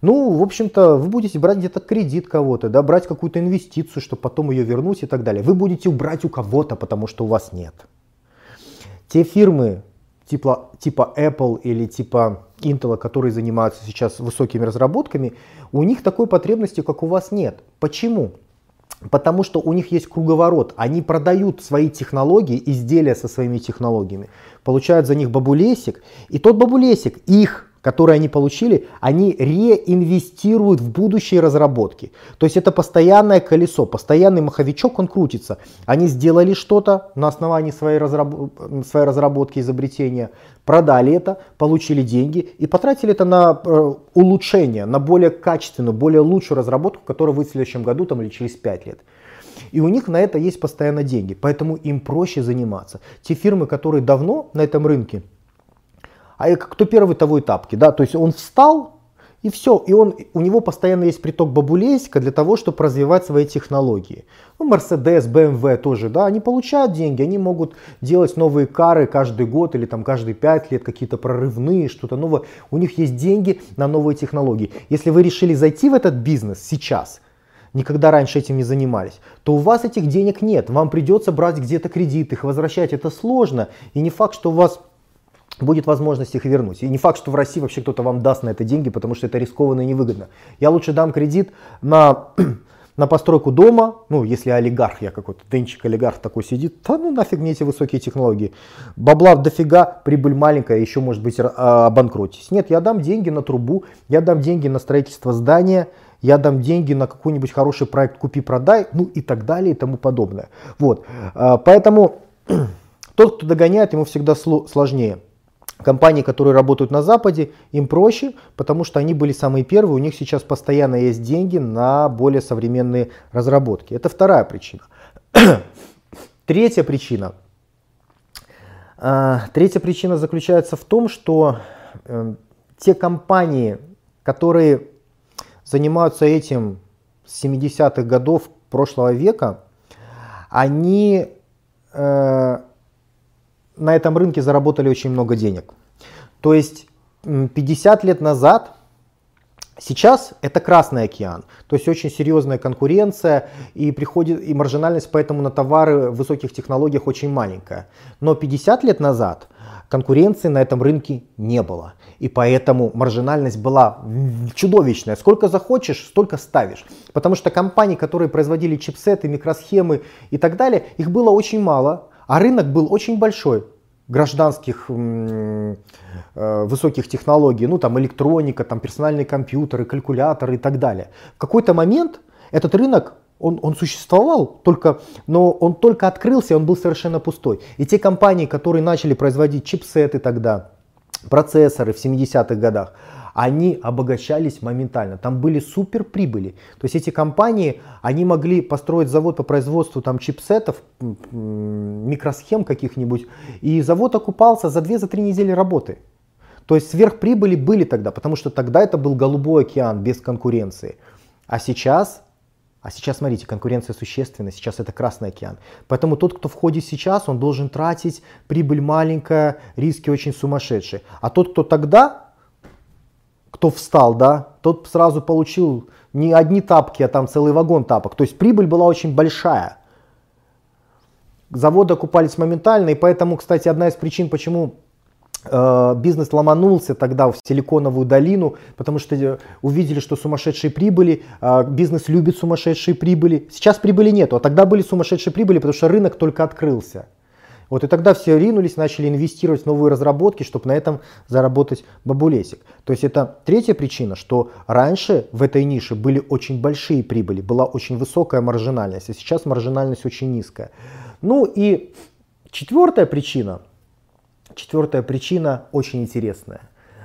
Ну, в общем-то, вы будете брать где-то кредит кого-то, да, брать какую-то инвестицию, чтобы потом ее вернуть и так далее. Вы будете брать у кого-то, потому что у вас нет. Те фирмы, типа, типа Apple или типа Intel, которые занимаются сейчас высокими разработками, у них такой потребности, как у вас, нет. Почему? Потому что у них есть круговорот. Они продают свои технологии, изделия со своими технологиями, получают за них бабулесик, и тот бабулесик их которые они получили, они реинвестируют в будущие разработки. То есть это постоянное колесо, постоянный маховичок, он крутится. Они сделали что-то на основании своей, разраб... своей разработки, изобретения, продали это, получили деньги и потратили это на э, улучшение, на более качественную, более лучшую разработку, которая выйдет в следующем году там, или через 5 лет. И у них на это есть постоянно деньги, поэтому им проще заниматься. Те фирмы, которые давно на этом рынке, а кто первый, того и тапки. Да? То есть он встал, и все. И он, у него постоянно есть приток бабулейска для того, чтобы развивать свои технологии. Ну, Mercedes, BMW тоже, да, они получают деньги, они могут делать новые кары каждый год или там каждые пять лет, какие-то прорывные, что-то новое. У них есть деньги на новые технологии. Если вы решили зайти в этот бизнес сейчас, никогда раньше этим не занимались, то у вас этих денег нет. Вам придется брать где-то кредит, их возвращать. Это сложно. И не факт, что у вас будет возможность их вернуть. И не факт, что в России вообще кто-то вам даст на это деньги, потому что это рискованно и невыгодно. Я лучше дам кредит на, на постройку дома, ну, если олигарх, я какой-то денчик олигарх такой сидит, да ну нафиг мне эти высокие технологии. Бабла дофига, прибыль маленькая, еще может быть а, обанкротитесь. Нет, я дам деньги на трубу, я дам деньги на строительство здания, я дам деньги на какой-нибудь хороший проект купи-продай, ну и так далее и тому подобное. Вот, а, поэтому тот, кто догоняет, ему всегда сложнее. Компании, которые работают на Западе, им проще, потому что они были самые первые, у них сейчас постоянно есть деньги на более современные разработки. Это вторая причина. Третья причина. А, третья причина заключается в том, что э, те компании, которые занимаются этим с 70-х годов прошлого века, они э, на этом рынке заработали очень много денег. То есть 50 лет назад Сейчас это Красный океан, то есть очень серьезная конкуренция и приходит и маржинальность поэтому на товары в высоких технологиях очень маленькая. Но 50 лет назад конкуренции на этом рынке не было. И поэтому маржинальность была чудовищная. Сколько захочешь, столько ставишь. Потому что компании, которые производили чипсеты, микросхемы и так далее, их было очень мало, а рынок был очень большой гражданских э, высоких технологий, ну там электроника, там персональные компьютеры, калькуляторы и так далее. В какой-то момент этот рынок он, он существовал, только, но он только открылся, он был совершенно пустой. И те компании, которые начали производить чипсеты тогда, процессоры в 70-х годах, они обогащались моментально. Там были супер прибыли. То есть эти компании, они могли построить завод по производству там чипсетов, микросхем каких-нибудь, и завод окупался за 2-3 недели работы. То есть сверхприбыли были тогда, потому что тогда это был голубой океан без конкуренции. А сейчас а сейчас, смотрите, конкуренция существенна, сейчас это Красный океан. Поэтому тот, кто входит сейчас, он должен тратить, прибыль маленькая, риски очень сумасшедшие. А тот, кто тогда, кто встал, да, тот сразу получил не одни тапки, а там целый вагон тапок. То есть прибыль была очень большая. Заводы окупались моментально, и поэтому, кстати, одна из причин, почему Э, бизнес ломанулся тогда в Силиконовую долину, потому что э, увидели, что сумасшедшие прибыли, э, бизнес любит сумасшедшие прибыли. Сейчас прибыли нету, а тогда были сумасшедшие прибыли, потому что рынок только открылся. Вот и тогда все ринулись, начали инвестировать в новые разработки, чтобы на этом заработать бабулесик. То есть это третья причина, что раньше в этой нише были очень большие прибыли, была очень высокая маржинальность, а сейчас маржинальность очень низкая. Ну и четвертая причина – Четвертая причина очень интересная.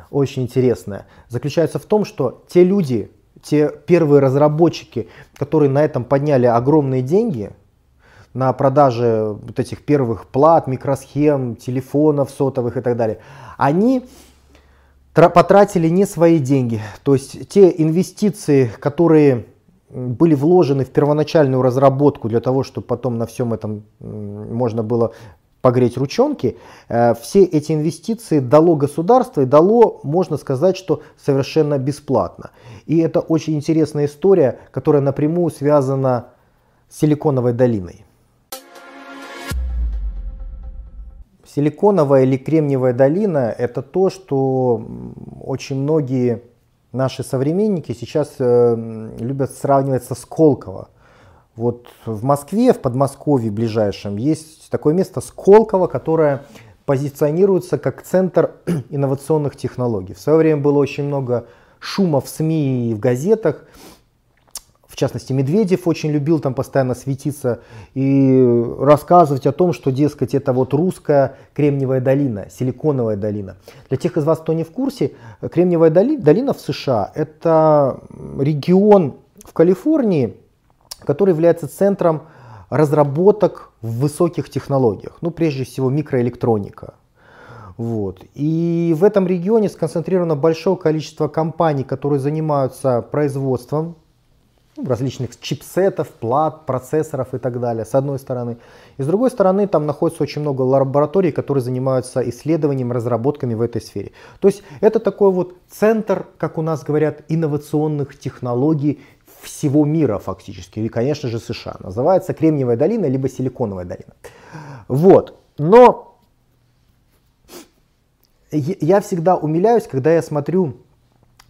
Очень интересная. Заключается в том, что те люди, те первые разработчики, которые на этом подняли огромные деньги, на продаже вот этих первых плат, микросхем, телефонов сотовых и так далее, они потратили не свои деньги. То есть те инвестиции, которые были вложены в первоначальную разработку для того, чтобы потом на всем этом можно было погреть ручонки, э, все эти инвестиции дало государство и дало, можно сказать, что совершенно бесплатно. И это очень интересная история, которая напрямую связана с Силиконовой долиной. Силиконовая или Кремниевая долина – это то, что очень многие наши современники сейчас э, любят сравнивать со Сколково. Вот в Москве, в Подмосковье ближайшем, есть такое место Сколково, которое позиционируется как центр инновационных технологий. В свое время было очень много шума в СМИ и в газетах. Частности, Медведев очень любил там постоянно светиться и рассказывать о том, что, дескать, это вот русская Кремниевая долина, Силиконовая долина. Для тех из вас, кто не в курсе, Кремниевая долина в США – это регион в Калифорнии, который является центром разработок в высоких технологиях, ну прежде всего микроэлектроника. Вот. И в этом регионе сконцентрировано большое количество компаний, которые занимаются производством различных чипсетов, плат, процессоров и так далее, с одной стороны. И с другой стороны, там находится очень много лабораторий, которые занимаются исследованием, разработками в этой сфере. То есть это такой вот центр, как у нас говорят, инновационных технологий всего мира фактически, и, конечно же, США. Называется Кремниевая долина, либо Силиконовая долина. Вот. Но я всегда умиляюсь, когда я смотрю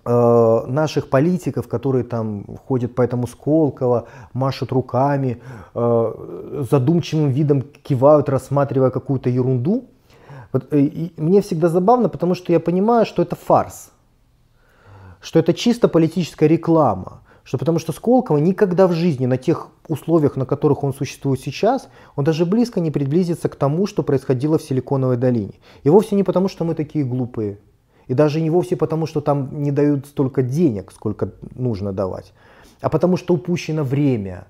наших политиков, которые там ходят по этому Сколково, машут руками, э, задумчивым видом кивают, рассматривая какую-то ерунду. Вот, э, и мне всегда забавно, потому что я понимаю, что это фарс, что это чисто политическая реклама что потому что Сколково никогда в жизни на тех условиях, на которых он существует сейчас, он даже близко не приблизится к тому, что происходило в Силиконовой долине. И вовсе не потому, что мы такие глупые. И даже не вовсе потому, что там не дают столько денег, сколько нужно давать. А потому что упущено время.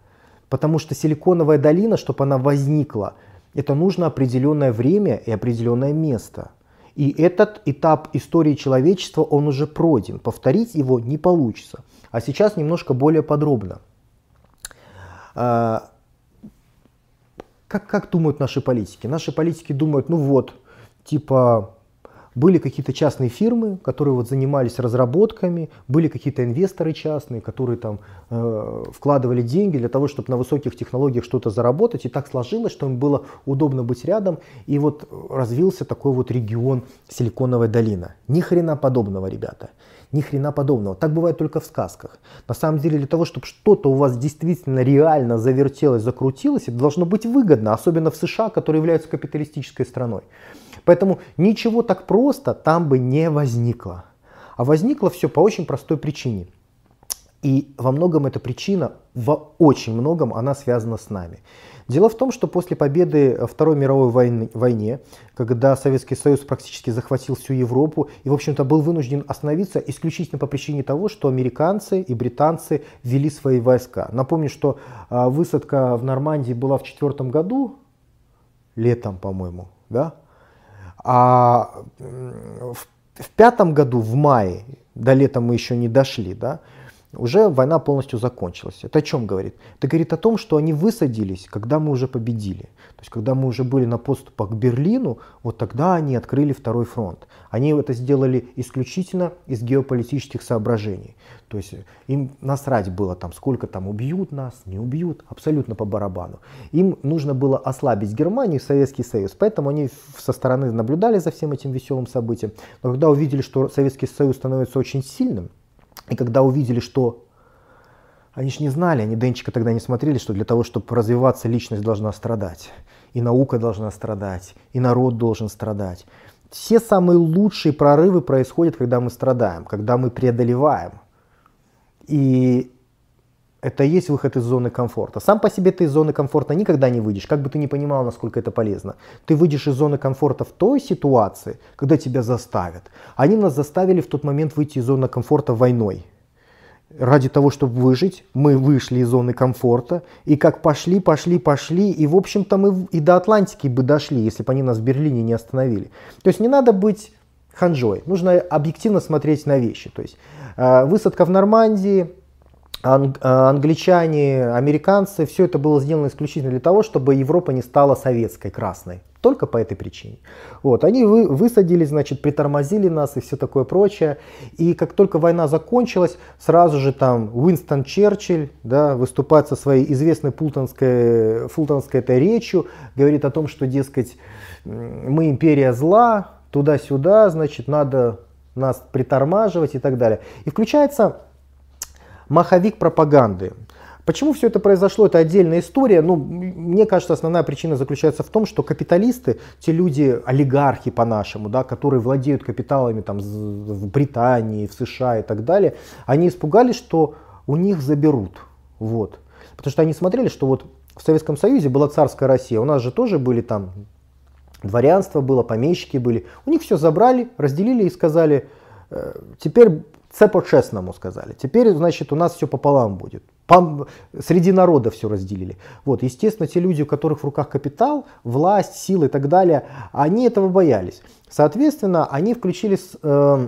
Потому что Силиконовая долина, чтобы она возникла, это нужно определенное время и определенное место. И этот этап истории человечества, он уже пройден. Повторить его не получится. А сейчас немножко более подробно. А, как, как думают наши политики? Наши политики думают, ну вот, типа, были какие-то частные фирмы, которые вот занимались разработками, были какие-то инвесторы частные, которые там э, вкладывали деньги для того, чтобы на высоких технологиях что-то заработать. И так сложилось, что им было удобно быть рядом. И вот развился такой вот регион Силиконовая долина. Ни хрена подобного, ребята. Ни хрена подобного. Так бывает только в сказках. На самом деле для того, чтобы что-то у вас действительно реально завертелось, закрутилось, это должно быть выгодно, особенно в США, которые являются капиталистической страной. Поэтому ничего так просто там бы не возникло. А возникло все по очень простой причине. И во многом эта причина, в очень многом она связана с нами. Дело в том, что после победы Второй мировой войны, войне, когда Советский Союз практически захватил всю Европу и, в общем-то, был вынужден остановиться исключительно по причине того, что американцы и британцы ввели свои войска. Напомню, что а, высадка в Нормандии была в четвертом году, летом, по-моему, да? А в, в пятом году, в мае, до лета мы еще не дошли, да, уже война полностью закончилась. Это о чем говорит? Это говорит о том, что они высадились, когда мы уже победили. То есть, когда мы уже были на подступах к Берлину, вот тогда они открыли второй фронт. Они это сделали исключительно из геополитических соображений. То есть, им насрать было, там, сколько там убьют нас, не убьют, абсолютно по барабану. Им нужно было ослабить Германию и Советский Союз. Поэтому они со стороны наблюдали за всем этим веселым событием. Но когда увидели, что Советский Союз становится очень сильным, и когда увидели, что они же не знали, они Денчика тогда не смотрели, что для того, чтобы развиваться, личность должна страдать. И наука должна страдать, и народ должен страдать. Все самые лучшие прорывы происходят, когда мы страдаем, когда мы преодолеваем. И это и есть выход из зоны комфорта. Сам по себе ты из зоны комфорта никогда не выйдешь, как бы ты ни понимал, насколько это полезно. Ты выйдешь из зоны комфорта в той ситуации, когда тебя заставят. Они нас заставили в тот момент выйти из зоны комфорта войной. Ради того, чтобы выжить, мы вышли из зоны комфорта, и как пошли, пошли, пошли, и в общем-то мы и до Атлантики бы дошли, если бы они нас в Берлине не остановили. То есть не надо быть ханжой, нужно объективно смотреть на вещи. То есть э, высадка в Нормандии, а, англичане, американцы, все это было сделано исключительно для того, чтобы Европа не стала советской, красной. Только по этой причине. Вот, они вы, высадили, значит, притормозили нас и все такое прочее. И как только война закончилась, сразу же там Уинстон Черчилль да, выступает со своей известной фултонской, фултонской этой речью, говорит о том, что, дескать, мы империя зла, туда-сюда, значит, надо нас притормаживать и так далее. И включается маховик пропаганды. Почему все это произошло, это отдельная история. Ну, мне кажется, основная причина заключается в том, что капиталисты, те люди, олигархи по-нашему, да, которые владеют капиталами там, в Британии, в США и так далее, они испугались, что у них заберут. Вот. Потому что они смотрели, что вот в Советском Союзе была царская Россия, у нас же тоже были там дворянство было, помещики были. У них все забрали, разделили и сказали, «Э, теперь Це по-честному сказали. Теперь, значит, у нас все пополам будет. Пом... Среди народа все разделили. Вот, естественно, те люди, у которых в руках капитал, власть, силы и так далее, они этого боялись. Соответственно, они включили э,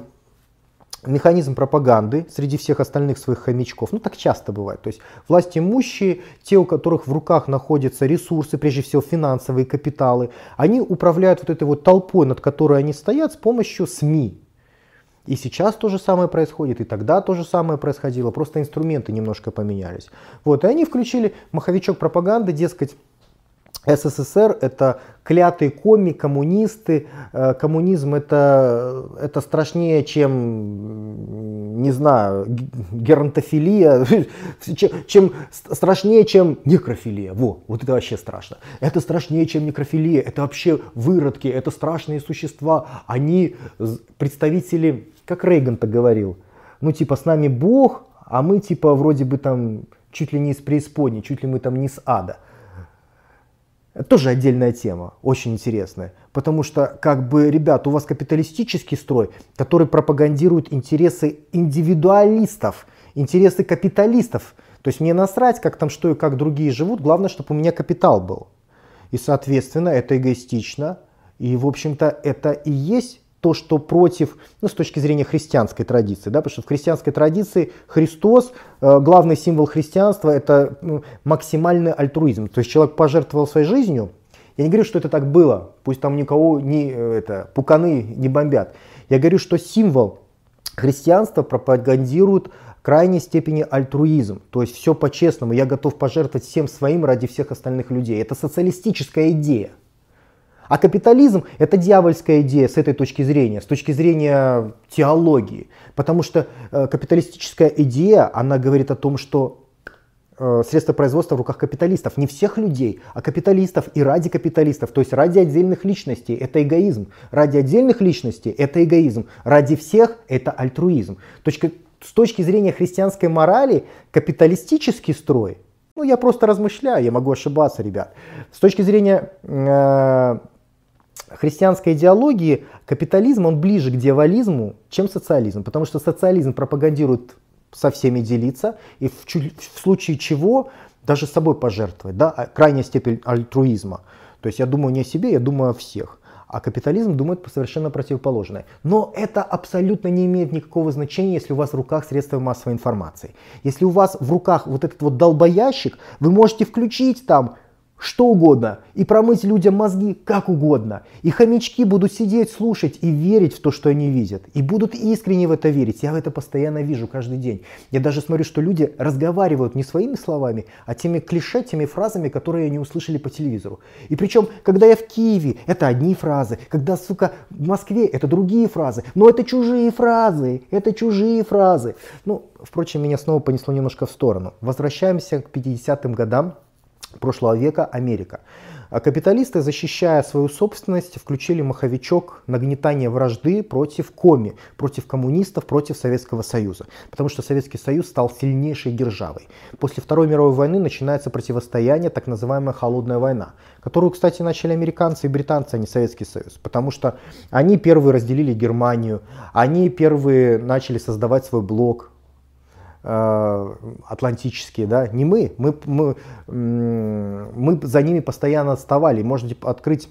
механизм пропаганды среди всех остальных своих хомячков. Ну, так часто бывает. То есть власть имущие, те, у которых в руках находятся ресурсы, прежде всего финансовые капиталы, они управляют вот этой вот толпой, над которой они стоят с помощью СМИ. И сейчас то же самое происходит, и тогда то же самое происходило, просто инструменты немножко поменялись. Вот, и они включили маховичок пропаганды, дескать, СССР это клятые коми, коммунисты. Э, коммунизм это, это страшнее, чем, не знаю, геронтофилия, чем, страшнее, чем некрофилия. Во, вот это вообще страшно. Это страшнее, чем некрофилия. Это вообще выродки, это страшные существа. Они представители как Рейган-то говорил, ну типа с нами Бог, а мы типа вроде бы там чуть ли не из преисподней, чуть ли мы там не с ада. Это тоже отдельная тема, очень интересная. Потому что, как бы, ребят, у вас капиталистический строй, который пропагандирует интересы индивидуалистов, интересы капиталистов. То есть мне насрать, как там что и как другие живут, главное, чтобы у меня капитал был. И, соответственно, это эгоистично. И, в общем-то, это и есть то, что против, ну, с точки зрения христианской традиции, да, потому что в христианской традиции Христос, э, главный символ христианства, это ну, максимальный альтруизм. То есть человек пожертвовал своей жизнью, Я не говорю, что это так было, пусть там никого не, э, это, пуканы не бомбят. Я говорю, что символ христианства пропагандирует крайней степени альтруизм, то есть все по-честному, я готов пожертвовать всем своим ради всех остальных людей. Это социалистическая идея. А капитализм – это дьявольская идея с этой точки зрения, с точки зрения теологии. Потому что э, капиталистическая идея, она говорит о том, что э, средства производства в руках капиталистов. Не всех людей, а капиталистов и ради капиталистов. То есть ради отдельных личностей – это эгоизм. Ради отдельных личностей – это эгоизм. Ради всех – это альтруизм. Точка, с точки зрения христианской морали, капиталистический строй – ну, я просто размышляю, я могу ошибаться, ребят. С точки зрения э, христианской идеологии капитализм, он ближе к дьяволизму, чем социализм. Потому что социализм пропагандирует со всеми делиться, и в, в случае чего даже собой пожертвовать. Да? А крайняя степень альтруизма. То есть я думаю не о себе, я думаю о всех. А капитализм думает совершенно противоположное. Но это абсолютно не имеет никакого значения, если у вас в руках средства массовой информации. Если у вас в руках вот этот вот долбоящик, вы можете включить там что угодно, и промыть людям мозги как угодно. И хомячки будут сидеть, слушать и верить в то, что они видят. И будут искренне в это верить. Я в это постоянно вижу каждый день. Я даже смотрю, что люди разговаривают не своими словами, а теми клише, теми фразами, которые они услышали по телевизору. И причем, когда я в Киеве, это одни фразы. Когда, сука, в Москве, это другие фразы. Но это чужие фразы. Это чужие фразы. Ну, впрочем, меня снова понесло немножко в сторону. Возвращаемся к 50-м годам прошлого века Америка. А капиталисты, защищая свою собственность, включили маховичок нагнетания вражды против коми, против коммунистов, против Советского Союза. Потому что Советский Союз стал сильнейшей державой. После Второй мировой войны начинается противостояние, так называемая Холодная война, которую, кстати, начали американцы и британцы, а не Советский Союз. Потому что они первые разделили Германию, они первые начали создавать свой блок, атлантические, да, не мы, мы, мы, мы за ними постоянно отставали. Можете открыть,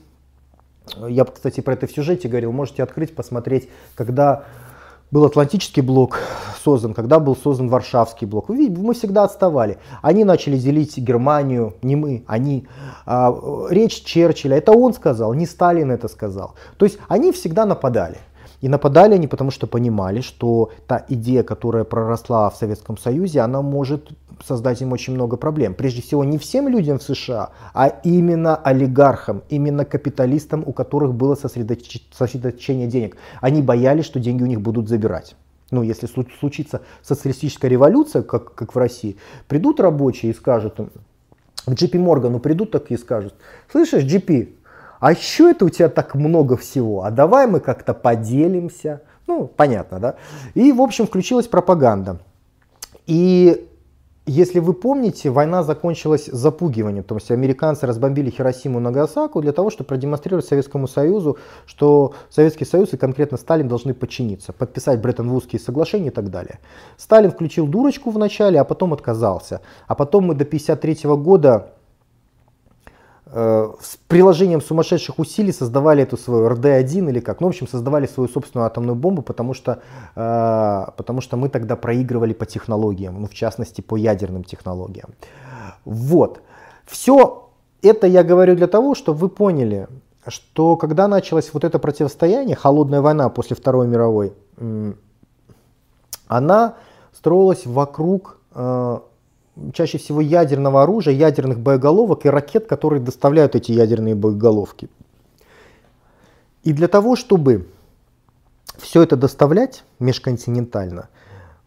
я, кстати, про это в сюжете говорил, можете открыть, посмотреть, когда был Атлантический блок создан, когда был создан Варшавский блок. Вы видите, мы всегда отставали. Они начали делить Германию, не мы, они. А, речь Черчилля, это он сказал, не Сталин это сказал. То есть они всегда нападали. И нападали они, потому что понимали, что та идея, которая проросла в Советском Союзе, она может создать им очень много проблем. Прежде всего, не всем людям в США, а именно олигархам, именно капиталистам, у которых было сосредоточение денег. Они боялись, что деньги у них будут забирать. Ну, если случится социалистическая революция, как, как в России, придут рабочие и скажут, к JP Моргану придут такие и скажут, слышишь, JP, а еще это у тебя так много всего, а давай мы как-то поделимся. Ну, понятно, да? И, в общем, включилась пропаганда. И если вы помните, война закончилась запугиванием. То есть американцы разбомбили Хиросиму и Нагасаку для того, чтобы продемонстрировать Советскому Союзу, что Советский Союз и конкретно Сталин должны подчиниться, подписать Бреттон-Вудские соглашения и так далее. Сталин включил дурочку в начале, а потом отказался. А потом мы до 1953 года с приложением сумасшедших усилий создавали эту свою РД-1 или как. Ну, в общем, создавали свою собственную атомную бомбу, потому что, э, потому что мы тогда проигрывали по технологиям, ну, в частности, по ядерным технологиям. Вот. Все это я говорю для того, чтобы вы поняли, что когда началось вот это противостояние, холодная война после Второй мировой, она строилась вокруг э, чаще всего ядерного оружия, ядерных боеголовок и ракет, которые доставляют эти ядерные боеголовки. И для того, чтобы все это доставлять межконтинентально,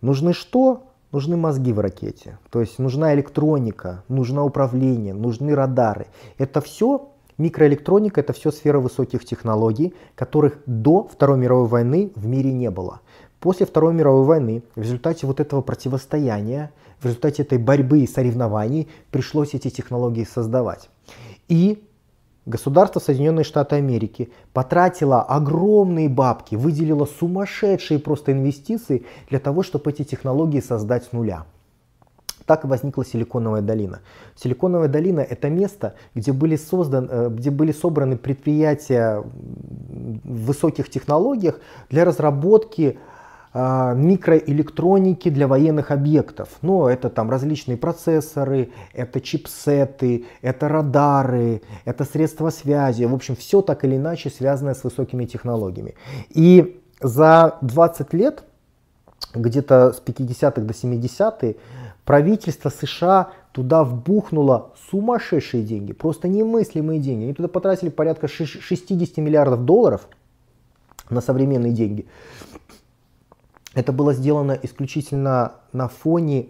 нужны что? Нужны мозги в ракете. То есть нужна электроника, нужно управление, нужны радары. Это все микроэлектроника, это все сфера высоких технологий, которых до Второй мировой войны в мире не было. После Второй мировой войны в результате вот этого противостояния в результате этой борьбы и соревнований пришлось эти технологии создавать. И государство Соединенные Штаты Америки потратило огромные бабки, выделило сумасшедшие просто инвестиции для того, чтобы эти технологии создать с нуля. Так и возникла Силиконовая долина. Силиконовая долина – это место, где были, создан, э, где были собраны предприятия в высоких технологиях для разработки микроэлектроники для военных объектов. Ну, это там различные процессоры, это чипсеты, это радары, это средства связи. В общем, все так или иначе связанное с высокими технологиями. И за 20 лет, где-то с 50-х до 70-х, правительство США туда вбухнуло сумасшедшие деньги, просто немыслимые деньги. Они туда потратили порядка 60 миллиардов долларов на современные деньги. Это было сделано исключительно на фоне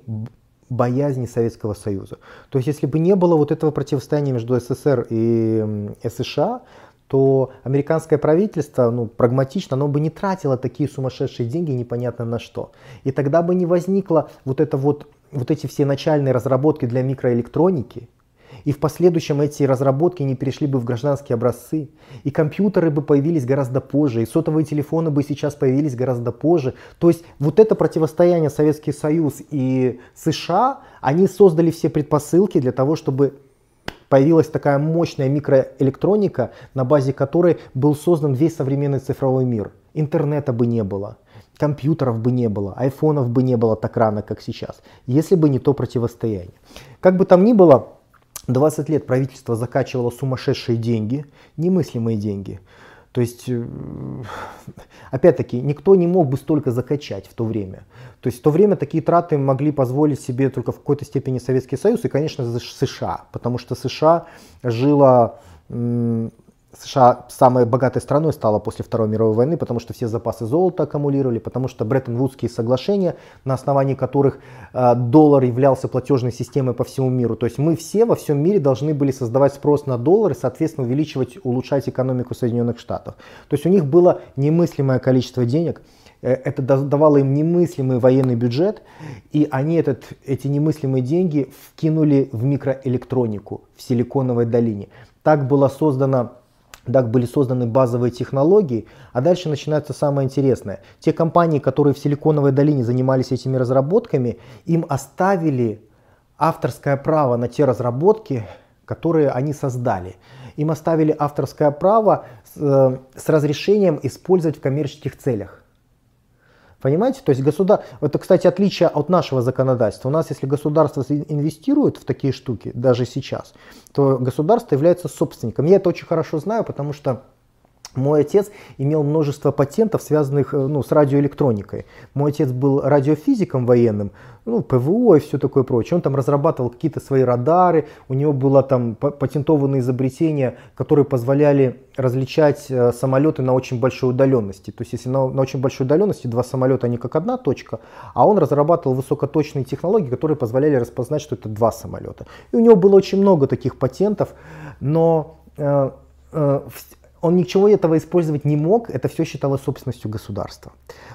боязни Советского Союза. То есть, если бы не было вот этого противостояния между СССР и США, то американское правительство, ну, прагматично, оно бы не тратило такие сумасшедшие деньги непонятно на что. И тогда бы не возникло вот это вот, вот эти все начальные разработки для микроэлектроники, и в последующем эти разработки не перешли бы в гражданские образцы, и компьютеры бы появились гораздо позже, и сотовые телефоны бы сейчас появились гораздо позже. То есть вот это противостояние Советский Союз и США, они создали все предпосылки для того, чтобы появилась такая мощная микроэлектроника, на базе которой был создан весь современный цифровой мир. Интернета бы не было, компьютеров бы не было, айфонов бы не было так рано, как сейчас, если бы не то противостояние. Как бы там ни было, 20 лет правительство закачивало сумасшедшие деньги, немыслимые деньги. То есть, э, опять-таки, никто не мог бы столько закачать в то время. То есть в то время такие траты могли позволить себе только в какой-то степени Советский Союз и, конечно, США, потому что США жила США самой богатой страной стала после Второй мировой войны, потому что все запасы золота аккумулировали, потому что Бреттон-Вудские соглашения, на основании которых э, доллар являлся платежной системой по всему миру. То есть мы все во всем мире должны были создавать спрос на доллар и, соответственно, увеличивать, улучшать экономику Соединенных Штатов. То есть у них было немыслимое количество денег, э, это давало им немыслимый военный бюджет, и они этот, эти немыслимые деньги вкинули в микроэлектронику в Силиконовой долине. Так было создано так были созданы базовые технологии, а дальше начинается самое интересное. Те компании, которые в Силиконовой долине занимались этими разработками, им оставили авторское право на те разработки, которые они создали. Им оставили авторское право с, э, с разрешением использовать в коммерческих целях. Понимаете? То есть государство, это, кстати, отличие от нашего законодательства. У нас, если государство инвестирует в такие штуки, даже сейчас, то государство является собственником. Я это очень хорошо знаю, потому что мой отец имел множество патентов, связанных э, ну, с радиоэлектроникой. Мой отец был радиофизиком военным, ну, ПВО и все такое прочее. Он там разрабатывал какие-то свои радары, у него было там патентованные изобретения, которые позволяли различать э, самолеты на очень большой удаленности. То есть, если на, на очень большой удаленности два самолета, они как одна точка, а он разрабатывал высокоточные технологии, которые позволяли распознать, что это два самолета. И у него было очень много таких патентов, но э, он ничего этого использовать не мог, это все считалось собственностью государства.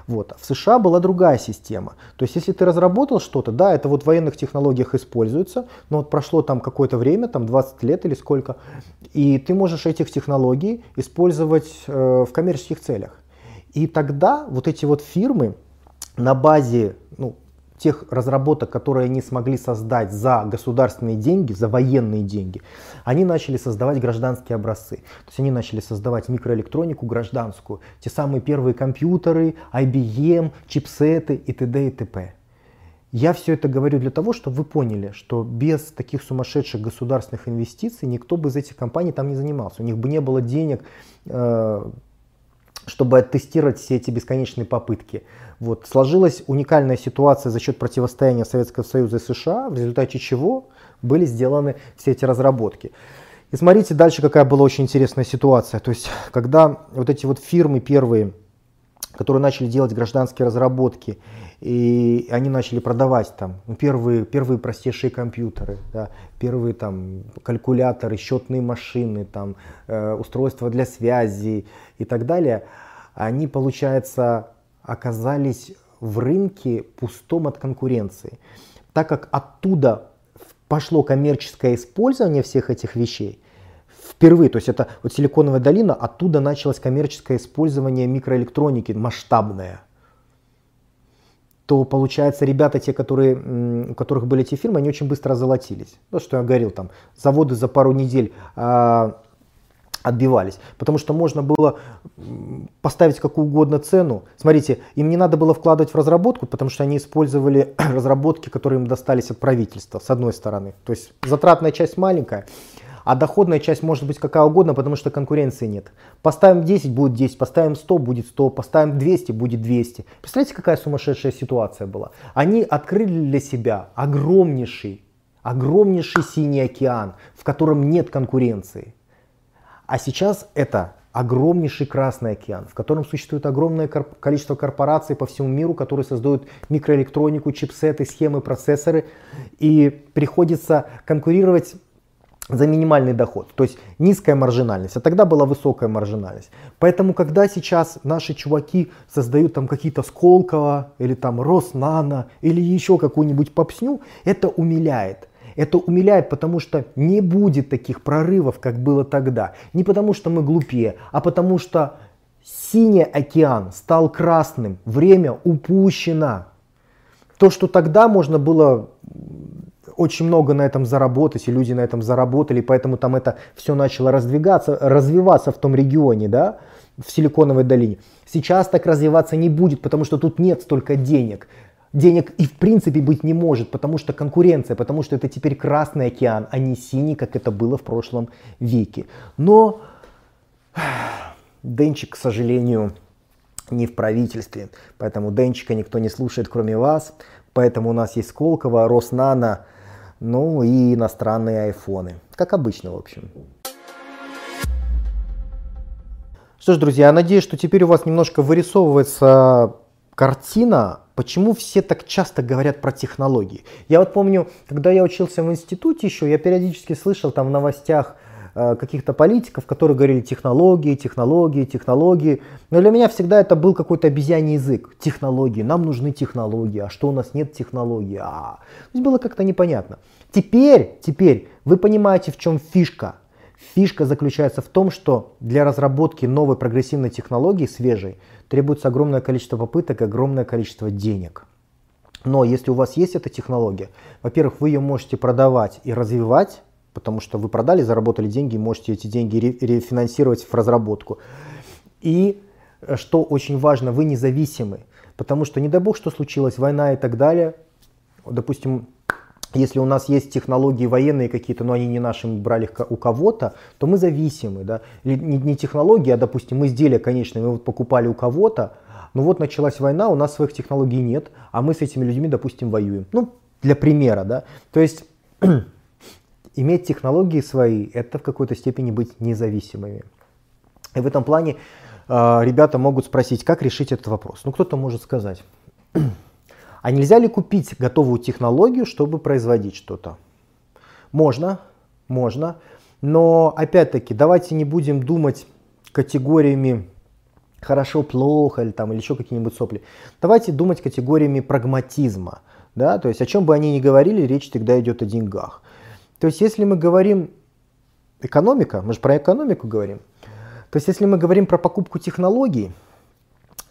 Вот. В США была другая система. То есть, если ты разработал что-то, да, это вот в военных технологиях используется, но вот прошло там какое-то время, там 20 лет или сколько, и ты можешь этих технологий использовать э, в коммерческих целях. И тогда вот эти вот фирмы на базе ну, тех разработок, которые они смогли создать за государственные деньги, за военные деньги, они начали создавать гражданские образцы. То есть они начали создавать микроэлектронику гражданскую, те самые первые компьютеры, IBM, чипсеты и т.д. и т.п. Я все это говорю для того, чтобы вы поняли, что без таких сумасшедших государственных инвестиций никто бы из этих компаний там не занимался. У них бы не было денег, э, чтобы тестировать все эти бесконечные попытки. Вот. Сложилась уникальная ситуация за счет противостояния Советского Союза и США, в результате чего были сделаны все эти разработки. И смотрите дальше, какая была очень интересная ситуация. То есть, когда вот эти вот фирмы первые, которые начали делать гражданские разработки, и они начали продавать там ну, первые, первые простейшие компьютеры, да, первые там калькуляторы, счетные машины, там, э, устройства для связи и так далее, они, получается, оказались в рынке пустом от конкуренции. Так как оттуда пошло коммерческое использование всех этих вещей, впервые, то есть это вот Силиконовая долина, оттуда началось коммерческое использование микроэлектроники масштабное то получается ребята, те, которые, у которых были эти фирмы, они очень быстро озолотились. То, что я говорил, там заводы за пару недель а, отбивались. Потому что можно было поставить какую угодно цену. Смотрите, им не надо было вкладывать в разработку, потому что они использовали разработки, которые им достались от правительства, с одной стороны. То есть затратная часть маленькая, а доходная часть может быть какая угодно, потому что конкуренции нет. Поставим 10, будет 10, поставим 100, будет 100, поставим 200, будет 200. Представляете, какая сумасшедшая ситуация была? Они открыли для себя огромнейший, огромнейший синий океан, в котором нет конкуренции. А сейчас это огромнейший Красный океан, в котором существует огромное количество корпораций по всему миру, которые создают микроэлектронику, чипсеты, схемы, процессоры. И приходится конкурировать за минимальный доход, то есть низкая маржинальность, а тогда была высокая маржинальность. Поэтому, когда сейчас наши чуваки создают там какие-то Сколково или там Роснано или еще какую-нибудь попсню, это умиляет. Это умиляет, потому что не будет таких прорывов, как было тогда. Не потому что мы глупее, а потому что синий океан стал красным. Время упущено. То, что тогда можно было очень много на этом заработать, и люди на этом заработали, поэтому там это все начало раздвигаться, развиваться в том регионе, да, в Силиконовой долине. Сейчас так развиваться не будет, потому что тут нет столько денег. Денег и в принципе быть не может, потому что конкуренция, потому что это теперь Красный океан, а не синий, как это было в прошлом веке. Но Денчик, к сожалению, не в правительстве, поэтому Денчика никто не слушает, кроме вас. Поэтому у нас есть Сколково, Роснано, ну и иностранные айфоны. Как обычно, в общем. Что ж, друзья, я надеюсь, что теперь у вас немножко вырисовывается картина, почему все так часто говорят про технологии. Я вот помню, когда я учился в институте еще, я периодически слышал там в новостях э, каких-то политиков, которые говорили технологии, технологии, технологии. Но для меня всегда это был какой-то обезьяний язык. Технологии, нам нужны технологии, а что у нас нет технологий? А, то есть было как-то непонятно. Теперь, теперь вы понимаете, в чем фишка. Фишка заключается в том, что для разработки новой прогрессивной технологии, свежей, требуется огромное количество попыток и огромное количество денег. Но если у вас есть эта технология, во-первых, вы ее можете продавать и развивать, потому что вы продали, заработали деньги, можете эти деньги рефинансировать в разработку. И, э, что очень важно, вы независимы, потому что не дай бог, что случилось, война и так далее. Допустим, если у нас есть технологии военные какие-то, но они не наши, мы брали их у кого-то, то мы зависимы. Да? Не, не технологии, а, допустим, изделия, конечно, мы вот покупали у кого-то, но вот началась война, у нас своих технологий нет, а мы с этими людьми, допустим, воюем. Ну, для примера, да. То есть иметь технологии свои, это в какой-то степени быть независимыми. И в этом плане э, ребята могут спросить, как решить этот вопрос. Ну, кто-то может сказать. А нельзя ли купить готовую технологию, чтобы производить что-то? Можно, можно. Но опять-таки, давайте не будем думать категориями хорошо, плохо или, там, или еще какие-нибудь сопли. Давайте думать категориями прагматизма. Да? То есть о чем бы они ни говорили, речь всегда идет о деньгах. То есть если мы говорим экономика, мы же про экономику говорим, то есть если мы говорим про покупку технологий,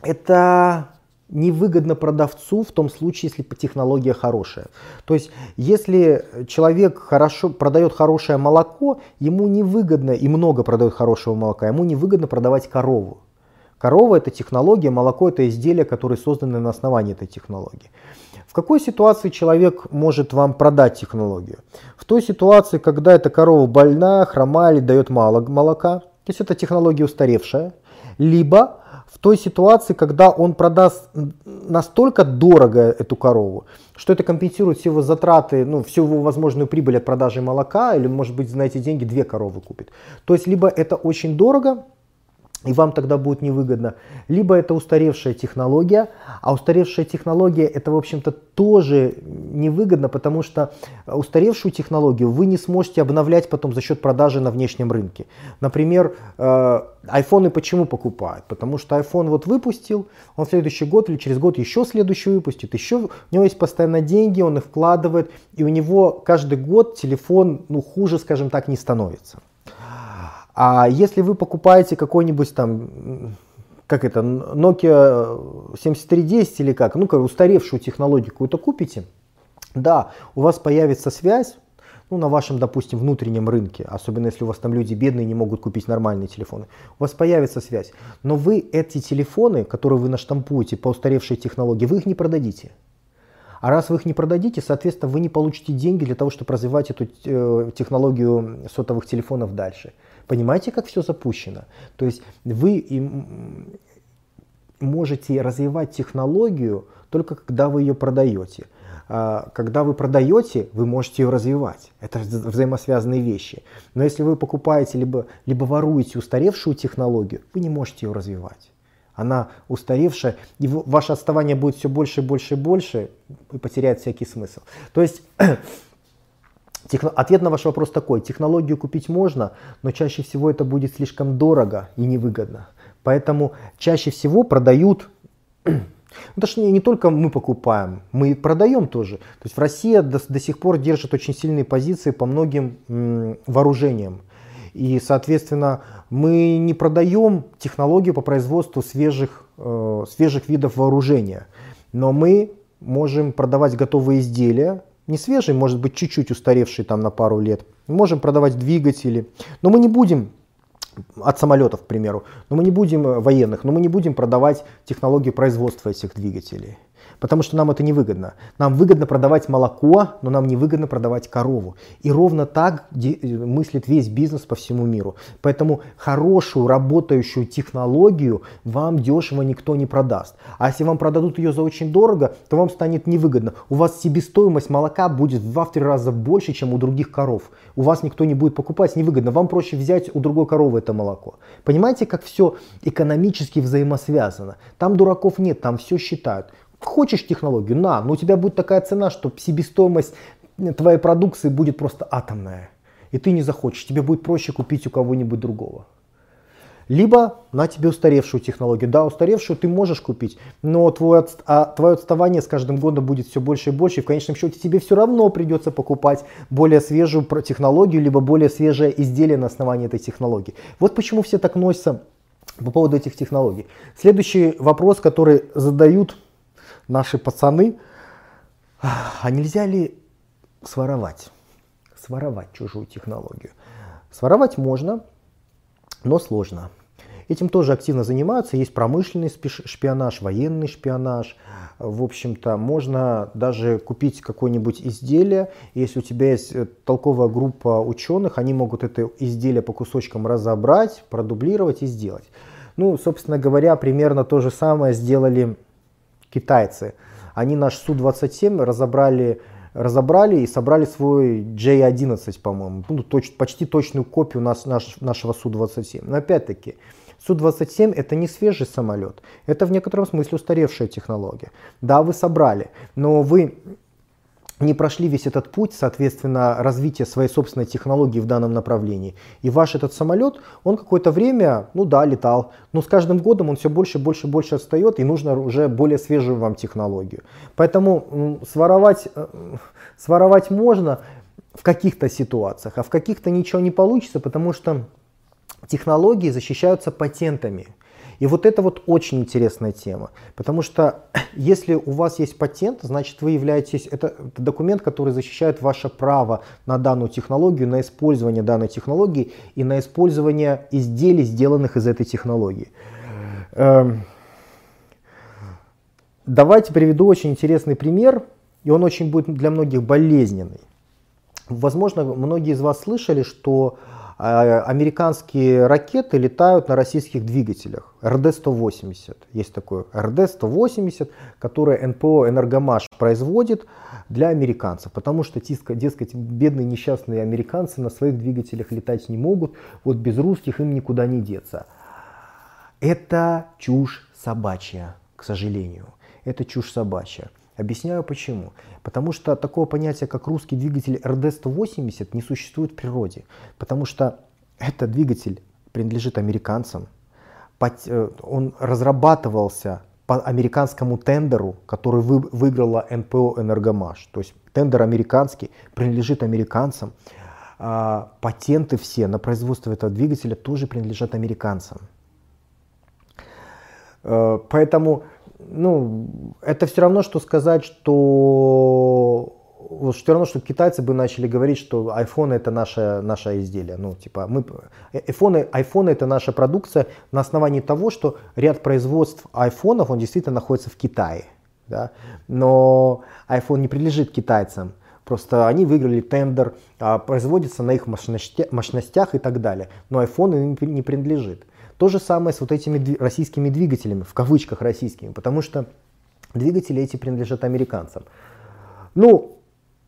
это невыгодно продавцу в том случае, если технология хорошая. То есть, если человек хорошо, продает хорошее молоко, ему невыгодно, и много продает хорошего молока, ему невыгодно продавать корову. Корова это технология, молоко это изделие, которое создано на основании этой технологии. В какой ситуации человек может вам продать технологию? В той ситуации, когда эта корова больна, хромая или дает мало молока, то есть это технология устаревшая, либо той ситуации, когда он продаст настолько дорого эту корову, что это компенсирует все его затраты, ну, всю его возможную прибыль от продажи молока, или, может быть, на эти деньги две коровы купит. То есть, либо это очень дорого, и вам тогда будет невыгодно. Либо это устаревшая технология, а устаревшая технология это, в общем-то, тоже невыгодно, потому что устаревшую технологию вы не сможете обновлять потом за счет продажи на внешнем рынке. Например, э, айфоны почему покупают? Потому что iPhone вот выпустил, он в следующий год или через год еще следующий выпустит, еще у него есть постоянно деньги, он их вкладывает, и у него каждый год телефон, ну, хуже, скажем так, не становится. А если вы покупаете какой-нибудь там, как это, Nokia 7310 или как, ну, как устаревшую технологию какую-то купите, да, у вас появится связь, ну, на вашем, допустим, внутреннем рынке, особенно если у вас там люди бедные не могут купить нормальные телефоны, у вас появится связь. Но вы эти телефоны, которые вы наштампуете по устаревшей технологии, вы их не продадите. А раз вы их не продадите, соответственно, вы не получите деньги для того, чтобы развивать эту э, технологию сотовых телефонов дальше. Понимаете, как все запущено? То есть вы можете развивать технологию только когда вы ее продаете. А, когда вы продаете, вы можете ее развивать. Это взаимосвязанные вещи. Но если вы покупаете либо, либо воруете устаревшую технологию, вы не можете ее развивать. Она устаревшая, и ваше отставание будет все больше и больше и больше, и потеряет всякий смысл. То есть Ответ на ваш вопрос такой. Технологию купить можно, но чаще всего это будет слишком дорого и невыгодно. Поэтому чаще всего продают ну, точнее, не только мы покупаем, мы продаем тоже. То есть в России до, до сих пор держит очень сильные позиции по многим м, вооружениям. И, соответственно, мы не продаем технологию по производству свежих, э, свежих видов вооружения. Но мы можем продавать готовые изделия, не свежие, может быть, чуть-чуть устаревшие там на пару лет. Мы можем продавать двигатели, но мы не будем от самолетов, к примеру. Но мы не будем э, военных, но мы не будем продавать технологию производства этих двигателей потому что нам это невыгодно. Нам выгодно продавать молоко, но нам не выгодно продавать корову. И ровно так мыслит весь бизнес по всему миру. Поэтому хорошую работающую технологию вам дешево никто не продаст. А если вам продадут ее за очень дорого, то вам станет невыгодно. У вас себестоимость молока будет в 2-3 раза больше, чем у других коров. У вас никто не будет покупать, невыгодно. Вам проще взять у другой коровы это молоко. Понимаете, как все экономически взаимосвязано? Там дураков нет, там все считают. Хочешь технологию? На, но у тебя будет такая цена, что себестоимость твоей продукции будет просто атомная. И ты не захочешь, тебе будет проще купить у кого-нибудь другого. Либо на тебе устаревшую технологию. Да, устаревшую ты можешь купить, но твое, а, твое отставание с каждым годом будет все больше и больше. И в конечном счете тебе все равно придется покупать более свежую технологию, либо более свежее изделие на основании этой технологии. Вот почему все так носятся по поводу этих технологий. Следующий вопрос, который задают наши пацаны, а нельзя ли своровать? Своровать чужую технологию. Своровать можно, но сложно. Этим тоже активно занимаются. Есть промышленный шпионаж, военный шпионаж. В общем-то, можно даже купить какое-нибудь изделие. Если у тебя есть э, толковая группа ученых, они могут это изделие по кусочкам разобрать, продублировать и сделать. Ну, собственно говоря, примерно то же самое сделали китайцы. Они наш Су-27 разобрали, разобрали и собрали свой J-11, по-моему, ну, точ, почти точную копию нас, наш, нашего Су-27. Но опять-таки, Су-27 это не свежий самолет, это в некотором смысле устаревшая технология. Да, вы собрали, но вы не прошли весь этот путь, соответственно, развития своей собственной технологии в данном направлении. И ваш этот самолет, он какое-то время, ну да, летал, но с каждым годом он все больше, больше, больше отстает, и нужно уже более свежую вам технологию. Поэтому своровать, э, своровать можно в каких-то ситуациях, а в каких-то ничего не получится, потому что технологии защищаются патентами. И вот это вот очень интересная тема, потому что если у вас есть патент, значит вы являетесь, это, это документ, который защищает ваше право на данную технологию, на использование данной технологии и на использование изделий, сделанных из этой технологии. Эм, давайте приведу очень интересный пример, и он очень будет для многих болезненный. Возможно, многие из вас слышали, что американские ракеты летают на российских двигателях. РД-180. Есть такой РД-180, который НПО «Энергомаш» производит для американцев. Потому что, дескать, бедные несчастные американцы на своих двигателях летать не могут. Вот без русских им никуда не деться. Это чушь собачья, к сожалению. Это чушь собачья. Объясняю почему. Потому что такого понятия, как русский двигатель RD-180 не существует в природе. Потому что этот двигатель принадлежит американцам. Э, он разрабатывался по американскому тендеру, который выиграла НПО «Энергомаш». То есть тендер американский, принадлежит американцам. А патенты все на производство этого двигателя тоже принадлежат американцам. Э, поэтому ну, это все равно, что сказать, что все равно, что китайцы бы начали говорить, что iPhone это наше, наше изделие. Ну, типа, мы, iPhone, iPhone это наша продукция на основании того, что ряд производств айфонов, он действительно находится в Китае. Да? Но iPhone не принадлежит китайцам. Просто они выиграли тендер, а производится на их мощностях и так далее. Но iPhone им не принадлежит. То же самое с вот этими российскими двигателями, в кавычках российскими, потому что двигатели эти принадлежат американцам. Ну,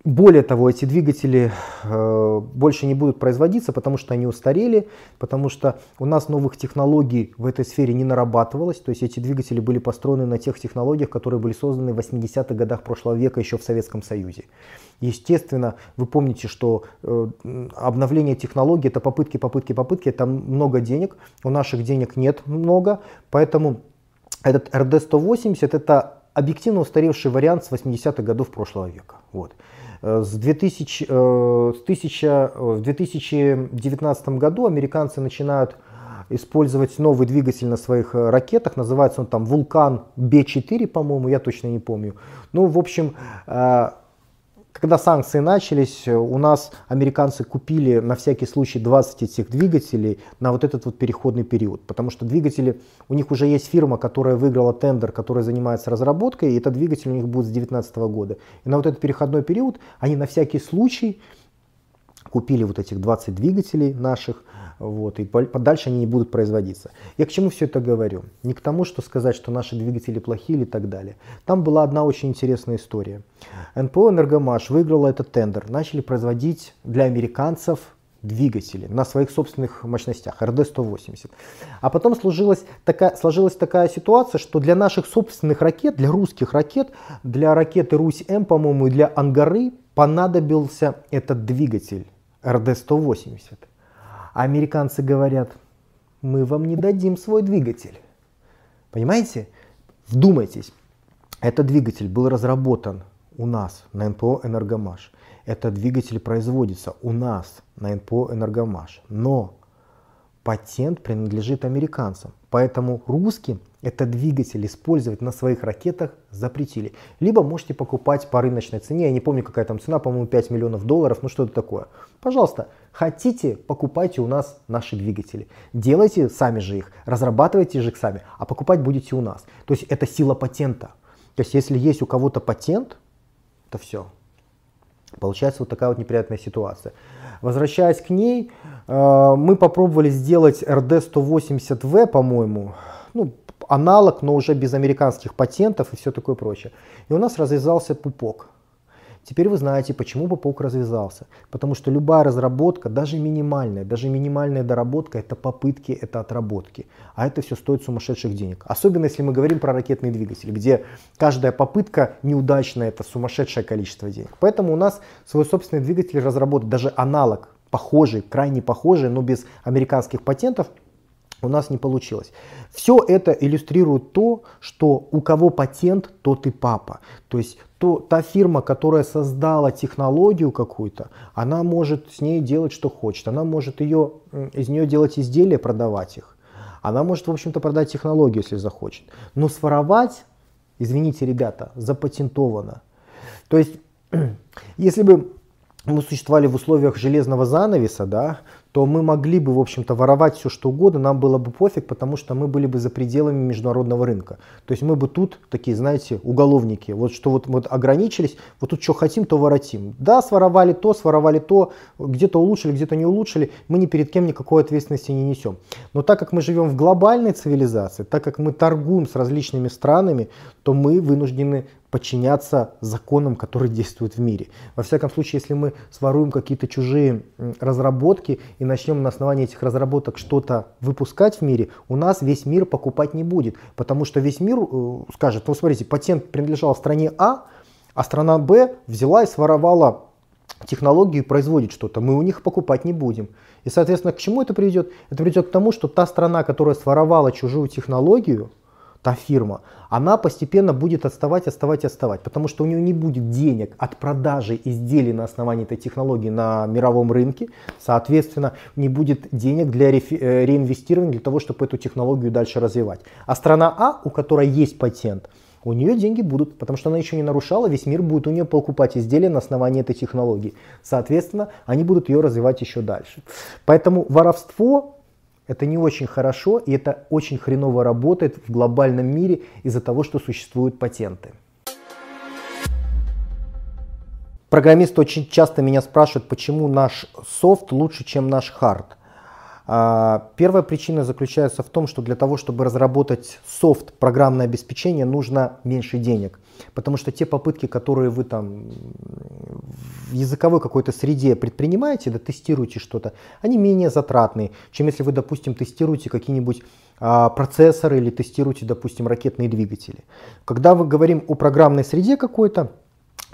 более того, эти двигатели э, больше не будут производиться, потому что они устарели, потому что у нас новых технологий в этой сфере не нарабатывалось. То есть эти двигатели были построены на тех технологиях, которые были созданы в 80-х годах прошлого века еще в Советском Союзе. Естественно, вы помните, что э, обновление технологий это попытки, попытки, попытки, это много денег. У наших денег нет много, поэтому этот RD180 это объективно устаревший вариант с 80-х годов прошлого века. Вот. Э, с 2000, э, с 1000, э, в 2019 году американцы начинают использовать новый двигатель на своих ракетах. Называется он там Вулкан Б4, по-моему, я точно не помню. Ну, в общем, когда санкции начались, у нас американцы купили на всякий случай 20 этих двигателей на вот этот вот переходный период. Потому что двигатели, у них уже есть фирма, которая выиграла тендер, которая занимается разработкой, и этот двигатель у них будет с 2019 года. И на вот этот переходной период они на всякий случай купили вот этих 20 двигателей наших, вот, и дальше они не будут производиться. Я к чему все это говорю? Не к тому, что сказать, что наши двигатели плохие или так далее. Там была одна очень интересная история. НПО «Энергомаш» выиграла этот тендер. Начали производить для американцев двигатели на своих собственных мощностях, РД-180. А потом сложилась такая, сложилась такая ситуация, что для наших собственных ракет, для русских ракет, для ракеты Русь-М, по-моему, и для Ангары понадобился этот двигатель РД-180. А американцы говорят, мы вам не дадим свой двигатель. Понимаете? Вдумайтесь, этот двигатель был разработан у нас на НПО «Энергомаш». Этот двигатель производится у нас на НПО «Энергомаш». Но патент принадлежит американцам. Поэтому русским этот двигатель использовать на своих ракетах запретили. Либо можете покупать по рыночной цене, я не помню какая там цена, по-моему 5 миллионов долларов, ну что это такое. Пожалуйста, хотите, покупайте у нас наши двигатели. Делайте сами же их, разрабатывайте же их сами, а покупать будете у нас. То есть это сила патента. То есть если есть у кого-то патент, то все. Получается вот такая вот неприятная ситуация. Возвращаясь к ней, э, мы попробовали сделать RD180V, по-моему, ну, аналог, но уже без американских патентов и все такое прочее. И у нас развязался пупок. Теперь вы знаете, почему пупок развязался. Потому что любая разработка, даже минимальная, даже минимальная доработка, это попытки, это отработки. А это все стоит сумасшедших денег. Особенно если мы говорим про ракетный двигатель, где каждая попытка неудачная, это сумасшедшее количество денег. Поэтому у нас свой собственный двигатель разработать, даже аналог похожий, крайне похожий, но без американских патентов – у нас не получилось. Все это иллюстрирует то, что у кого патент, тот и папа. То есть то, та фирма, которая создала технологию какую-то, она может с ней делать, что хочет. Она может ее, из нее делать изделия, продавать их. Она может, в общем-то, продать технологию, если захочет. Но своровать, извините, ребята, запатентовано. То есть, если бы мы существовали в условиях железного занавеса, да, то мы могли бы, в общем-то, воровать все, что угодно, нам было бы пофиг, потому что мы были бы за пределами международного рынка. То есть мы бы тут такие, знаете, уголовники, вот что вот, вот ограничились, вот тут что хотим, то воротим. Да, своровали то, своровали то, где-то улучшили, где-то не улучшили, мы ни перед кем никакой ответственности не несем. Но так как мы живем в глобальной цивилизации, так как мы торгуем с различными странами, то мы вынуждены подчиняться законам, которые действуют в мире. Во всяком случае, если мы своруем какие-то чужие разработки и начнем на основании этих разработок что-то выпускать в мире, у нас весь мир покупать не будет, потому что весь мир э, скажет, ну смотрите, патент принадлежал стране А, а страна Б взяла и своровала технологию и производит что-то, мы у них покупать не будем. И, соответственно, к чему это приведет? Это приведет к тому, что та страна, которая своровала чужую технологию, та фирма, она постепенно будет отставать, отставать, отставать, потому что у нее не будет денег от продажи изделий на основании этой технологии на мировом рынке, соответственно, не будет денег для э, реинвестирования для того, чтобы эту технологию дальше развивать. А страна А, у которой есть патент, у нее деньги будут, потому что она еще не нарушала, весь мир будет у нее покупать изделия на основании этой технологии. Соответственно, они будут ее развивать еще дальше. Поэтому воровство это не очень хорошо, и это очень хреново работает в глобальном мире из-за того, что существуют патенты. Программисты очень часто меня спрашивают, почему наш софт лучше, чем наш хард. А, первая причина заключается в том, что для того, чтобы разработать софт, программное обеспечение, нужно меньше денег. Потому что те попытки, которые вы там в языковой какой-то среде предпринимаете, да, тестируете что-то, они менее затратные, чем если вы, допустим, тестируете какие-нибудь а, процессоры или тестируете, допустим, ракетные двигатели. Когда мы говорим о программной среде какой-то,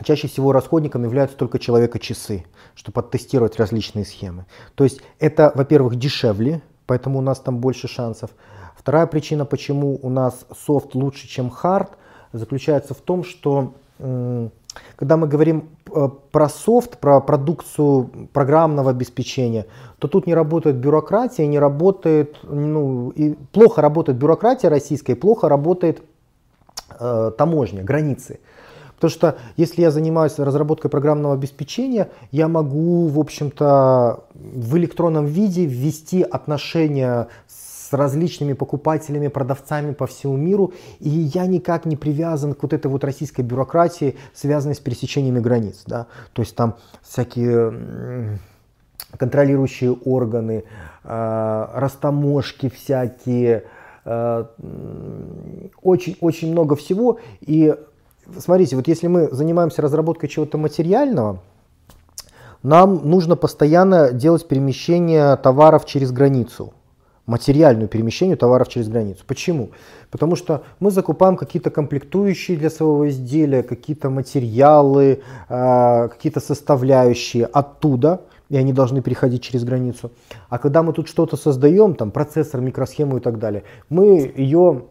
чаще всего расходником являются только человека-часы, чтобы оттестировать различные схемы. То есть это, во-первых, дешевле, поэтому у нас там больше шансов. Вторая причина, почему у нас софт лучше, чем хард, заключается в том, что когда мы говорим э, про софт, про продукцию программного обеспечения, то тут не работает бюрократия, не работает, ну, и плохо работает бюрократия российская, плохо работает э, таможня, границы. Потому что если я занимаюсь разработкой программного обеспечения, я могу, в общем-то, в электронном виде ввести отношения с различными покупателями, продавцами по всему миру, и я никак не привязан к вот этой вот российской бюрократии, связанной с пересечениями границ. Да? То есть там всякие контролирующие органы, э, растаможки всякие, очень-очень э, много всего, и смотрите, вот если мы занимаемся разработкой чего-то материального, нам нужно постоянно делать перемещение товаров через границу, материальную перемещение товаров через границу. Почему? Потому что мы закупаем какие-то комплектующие для своего изделия, какие-то материалы, а, какие-то составляющие оттуда, и они должны переходить через границу. А когда мы тут что-то создаем, там процессор, микросхему и так далее, мы ее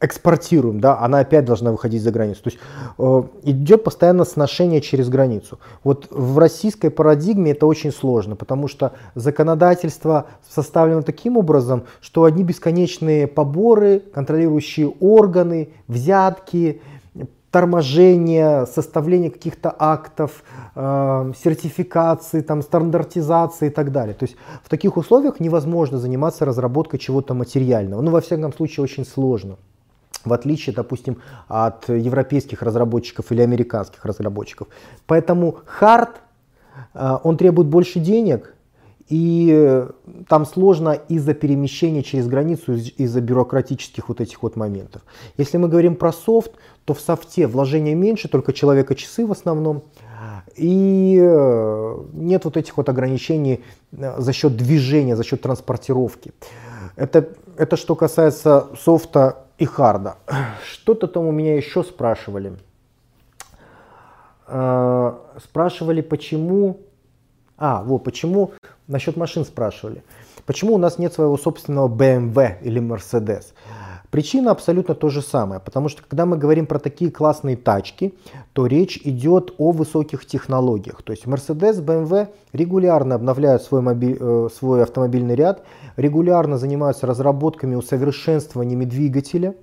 экспортируем, да, она опять должна выходить за границу. То есть э, идет постоянно сношение через границу. Вот в российской парадигме это очень сложно, потому что законодательство составлено таким образом, что одни бесконечные поборы, контролирующие органы, взятки, торможение, составление каких-то актов, э, сертификации, там, стандартизации и так далее. То есть в таких условиях невозможно заниматься разработкой чего-то материального. Ну, во всяком случае, очень сложно в отличие, допустим, от европейских разработчиков или американских разработчиков. Поэтому хард, э, он требует больше денег, и там сложно из-за перемещения через границу, из-за бюрократических вот этих вот моментов. Если мы говорим про софт, то в софте вложения меньше, только человека-часы в основном, и э, нет вот этих вот ограничений э, за счет движения, за счет транспортировки. Это, это что касается софта и харда. Что-то там у меня еще спрашивали. Э, спрашивали, почему... А, вот, почему... Насчет машин спрашивали. Почему у нас нет своего собственного BMW или Mercedes? Причина абсолютно то же самое, потому что когда мы говорим про такие классные тачки, то речь идет о высоких технологиях. То есть Mercedes, BMW регулярно обновляют свой, моби... Э, свой автомобильный ряд, регулярно занимаются разработками, усовершенствованиями двигателя.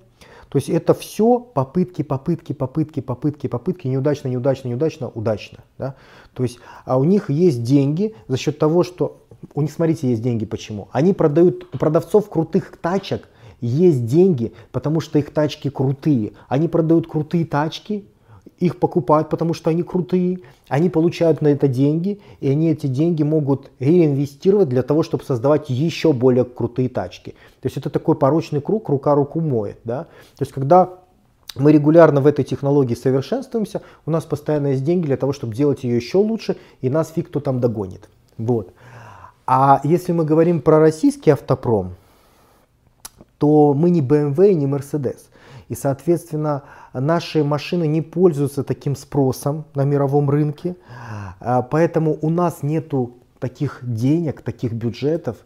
То есть это все попытки, попытки, попытки, попытки, попытки, неудачно, неудачно, неудачно, удачно. Да? То есть а у них есть деньги за счет того, что у них, смотрите, есть деньги почему. Они продают, у продавцов крутых тачек есть деньги, потому что их тачки крутые. Они продают крутые тачки, их покупают, потому что они крутые, они получают на это деньги, и они эти деньги могут реинвестировать для того, чтобы создавать еще более крутые тачки. То есть это такой порочный круг, рука руку моет. Да? То есть когда мы регулярно в этой технологии совершенствуемся, у нас постоянно есть деньги для того, чтобы делать ее еще лучше, и нас фиг кто там догонит. Вот. А если мы говорим про российский автопром, то мы не BMW и не Mercedes. И, соответственно, наши машины не пользуются таким спросом на мировом рынке. А, поэтому у нас нету таких денег, таких бюджетов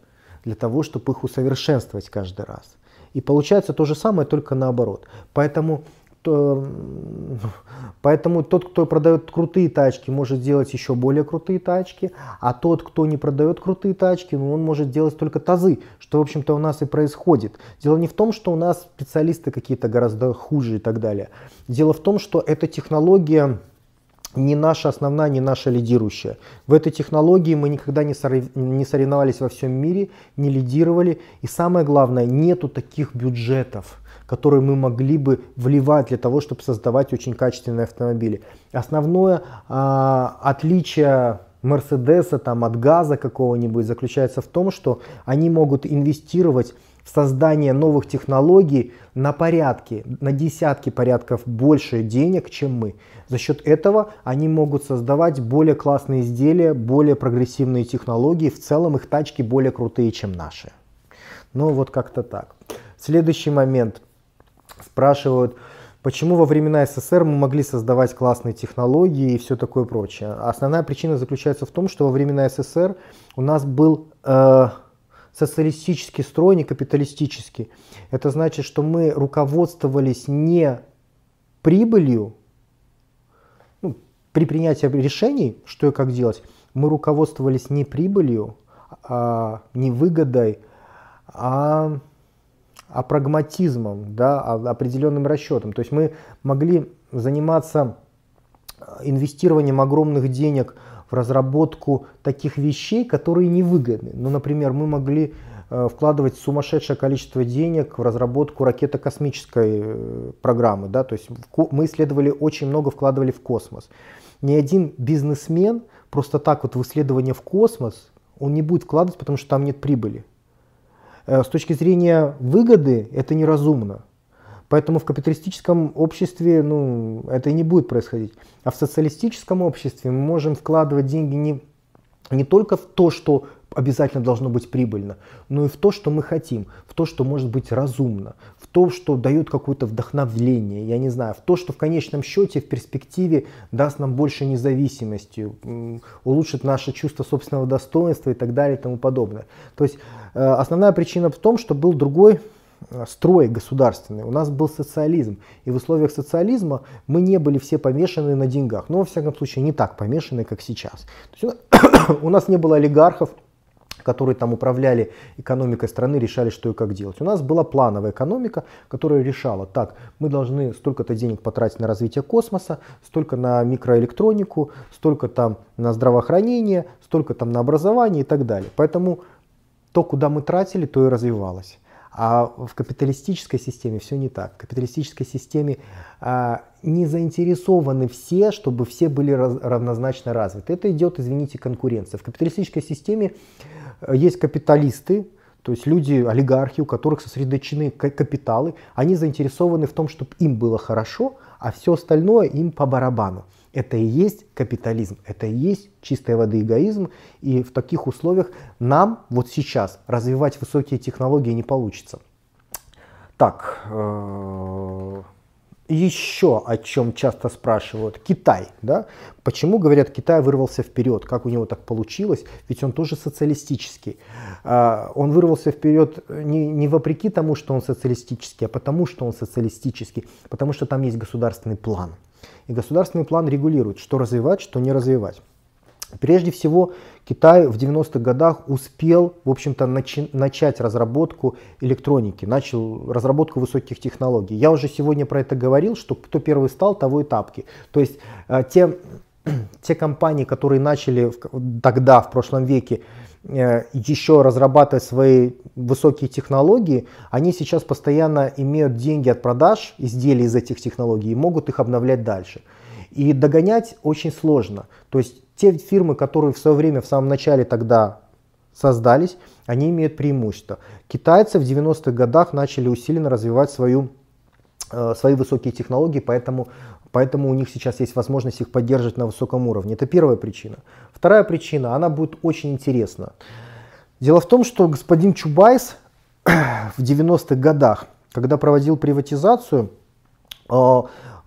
для того, чтобы их усовершенствовать каждый раз. И получается то же самое, только наоборот. Поэтому Поэтому тот, кто продает крутые тачки, может сделать еще более крутые тачки, а тот, кто не продает крутые тачки, ну, он может делать только тазы, что, в общем-то, у нас и происходит. Дело не в том, что у нас специалисты какие-то гораздо хуже и так далее. Дело в том, что эта технология не наша основная, не наша лидирующая. В этой технологии мы никогда не соревновались во всем мире, не лидировали. И самое главное, нету таких бюджетов, которые мы могли бы вливать для того, чтобы создавать очень качественные автомобили. Основное а, отличие Мерседеса там, от газа какого-нибудь заключается в том, что они могут инвестировать в создание новых технологий на порядки, на десятки порядков больше денег, чем мы. За счет этого они могут создавать более классные изделия, более прогрессивные технологии. В целом их тачки более крутые, чем наши. Ну вот как-то так. Следующий момент. Спрашивают, почему во времена СССР мы могли создавать классные технологии и все такое прочее. Основная причина заключается в том, что во времена СССР у нас был э, социалистический строй, не капиталистический. Это значит, что мы руководствовались не прибылью, ну, при принятии решений, что и как делать, мы руководствовались не прибылью, а, не выгодой, а, а прагматизмом, да, а определенным расчетом. То есть мы могли заниматься инвестированием огромных денег в разработку таких вещей, которые невыгодны. Ну, например, мы могли э, вкладывать сумасшедшее количество денег в разработку ракетно-космической э, программы. Да? То есть мы исследовали очень много, вкладывали в космос. Ни один бизнесмен просто так вот в исследование в космос он не будет вкладывать, потому что там нет прибыли. Э, с точки зрения выгоды это неразумно. Поэтому в капиталистическом обществе ну, это и не будет происходить. А в социалистическом обществе мы можем вкладывать деньги не, не только в то, что обязательно должно быть прибыльно, но и в то, что мы хотим, в то, что может быть разумно, в то, что дает какое-то вдохновление, я не знаю, в то, что в конечном счете, в перспективе даст нам больше независимости, улучшит наше чувство собственного достоинства и так далее и тому подобное. То есть э, основная причина в том, что был другой Э, строй государственный, у нас был социализм. И в условиях социализма мы не были все помешаны на деньгах. Но, во всяком случае, не так помешаны, как сейчас. То есть, у нас не было олигархов, которые там управляли экономикой страны, решали, что и как делать. У нас была плановая экономика, которая решала, так, мы должны столько-то денег потратить на развитие космоса, столько на микроэлектронику, столько там на здравоохранение, столько там на образование и так далее. Поэтому то, куда мы тратили, то и развивалось. А в капиталистической системе все не так. В капиталистической системе а, не заинтересованы все, чтобы все были раз, равнозначно развиты. Это идет, извините, конкуренция. В капиталистической системе есть капиталисты, то есть люди, олигархи, у которых сосредоточены капиталы, они заинтересованы в том, чтобы им было хорошо, а все остальное им по барабану. Это и есть капитализм, это и есть чистой воды эгоизм. И в таких условиях нам вот сейчас развивать высокие технологии не получится. Так, э, еще о чем часто спрашивают. Китай, да? Почему, говорят, Китай вырвался вперед? Как у него так получилось? Ведь он тоже социалистический. А, он вырвался вперед не, не вопреки тому, что он социалистический, а потому, что он социалистический. Потому что там есть государственный план. И государственный план регулирует, что развивать, что не развивать. Прежде всего, Китай в 90-х годах успел, в общем-то, начи- начать разработку электроники, начал разработку высоких технологий. Я уже сегодня про это говорил, что кто первый стал, того и тапки. То есть э, те, те компании, которые начали в, тогда, в прошлом веке, Э, еще разрабатывать свои высокие технологии, они сейчас постоянно имеют деньги от продаж изделий из этих технологий и могут их обновлять дальше. И догонять очень сложно. То есть те фирмы, которые в свое время, в самом начале тогда создались, они имеют преимущество. Китайцы в 90-х годах начали усиленно развивать свою, э, свои высокие технологии, поэтому Поэтому у них сейчас есть возможность их поддерживать на высоком уровне. Это первая причина. Вторая причина, она будет очень интересна. Дело в том, что господин Чубайс в 90-х годах, когда проводил приватизацию, э,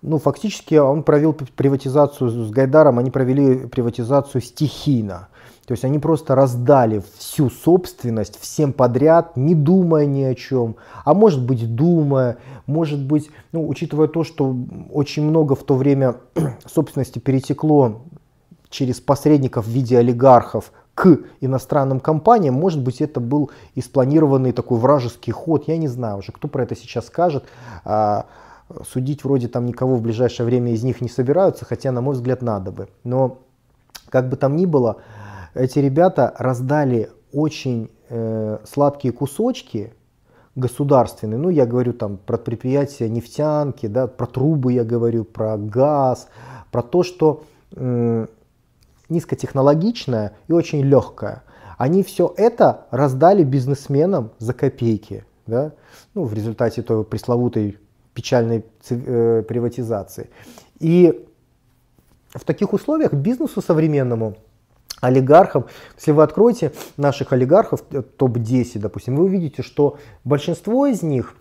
ну, фактически он провел приватизацию с Гайдаром, они провели приватизацию стихийно. То есть они просто раздали всю собственность всем подряд, не думая ни о чем. А может быть думая, может быть, ну, учитывая то, что очень много в то время собственности перетекло через посредников в виде олигархов к иностранным компаниям, может быть, это был и спланированный такой вражеский ход, я не знаю уже, кто про это сейчас скажет. Судить вроде там никого в ближайшее время из них не собираются, хотя, на мой взгляд, надо бы. Но, как бы там ни было, эти ребята раздали очень э, сладкие кусочки государственные, ну я говорю там про предприятия нефтянки, да, про трубы я говорю, про газ, про то, что э, низкотехнологичное и очень легкое. Они все это раздали бизнесменам за копейки, да, ну, в результате той пресловутой печальной э, приватизации. И в таких условиях бизнесу современному олигархов. Если вы откроете наших олигархов, э, топ-10, допустим, вы увидите, что большинство из них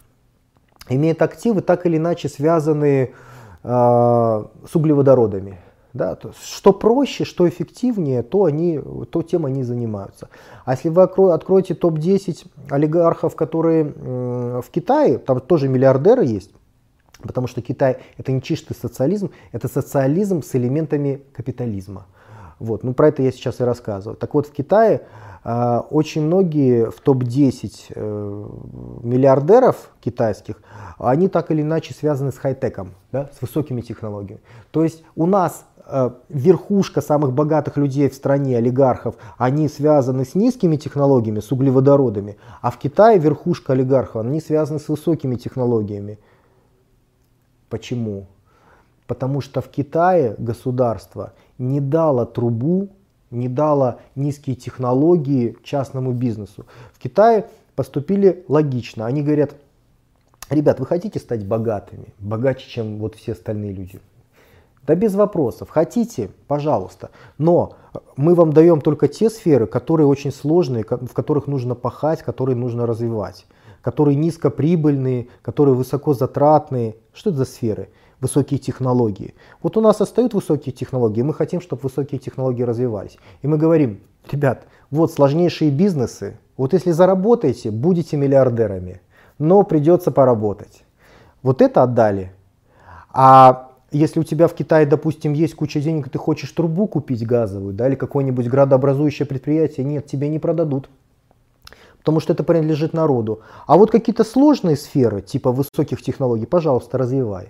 имеет активы, так или иначе связанные э, с углеводородами. Да, то что проще, что эффективнее, то, они, то тем они занимаются. А если вы откроете топ-10 олигархов, которые э, в Китае, там тоже миллиардеры есть, потому что Китай это не чистый социализм, это социализм с элементами капитализма. Вот, ну про это я сейчас и рассказываю. Так вот, в Китае э, очень многие в топ-10 э, миллиардеров китайских, они так или иначе связаны с хай-теком, да, с высокими технологиями. То есть у нас э, верхушка самых богатых людей в стране, олигархов, они связаны с низкими технологиями, с углеводородами, а в Китае верхушка олигархов, они связаны с высокими технологиями. Почему? Потому что в Китае государство не дало трубу, не дало низкие технологии частному бизнесу. В Китае поступили логично. Они говорят, ребят, вы хотите стать богатыми, богаче, чем вот все остальные люди? Да без вопросов. Хотите, пожалуйста. Но мы вам даем только те сферы, которые очень сложные, в которых нужно пахать, которые нужно развивать, которые низкоприбыльные, которые высокозатратные. Что это за сферы? высокие технологии. Вот у нас остают высокие технологии, мы хотим, чтобы высокие технологии развивались. И мы говорим, ребят, вот сложнейшие бизнесы, вот если заработаете, будете миллиардерами, но придется поработать. Вот это отдали. А если у тебя в Китае, допустим, есть куча денег, и ты хочешь трубу купить газовую, да, или какое-нибудь градообразующее предприятие, нет, тебе не продадут потому что это принадлежит народу. А вот какие-то сложные сферы, типа высоких технологий, пожалуйста, развивай.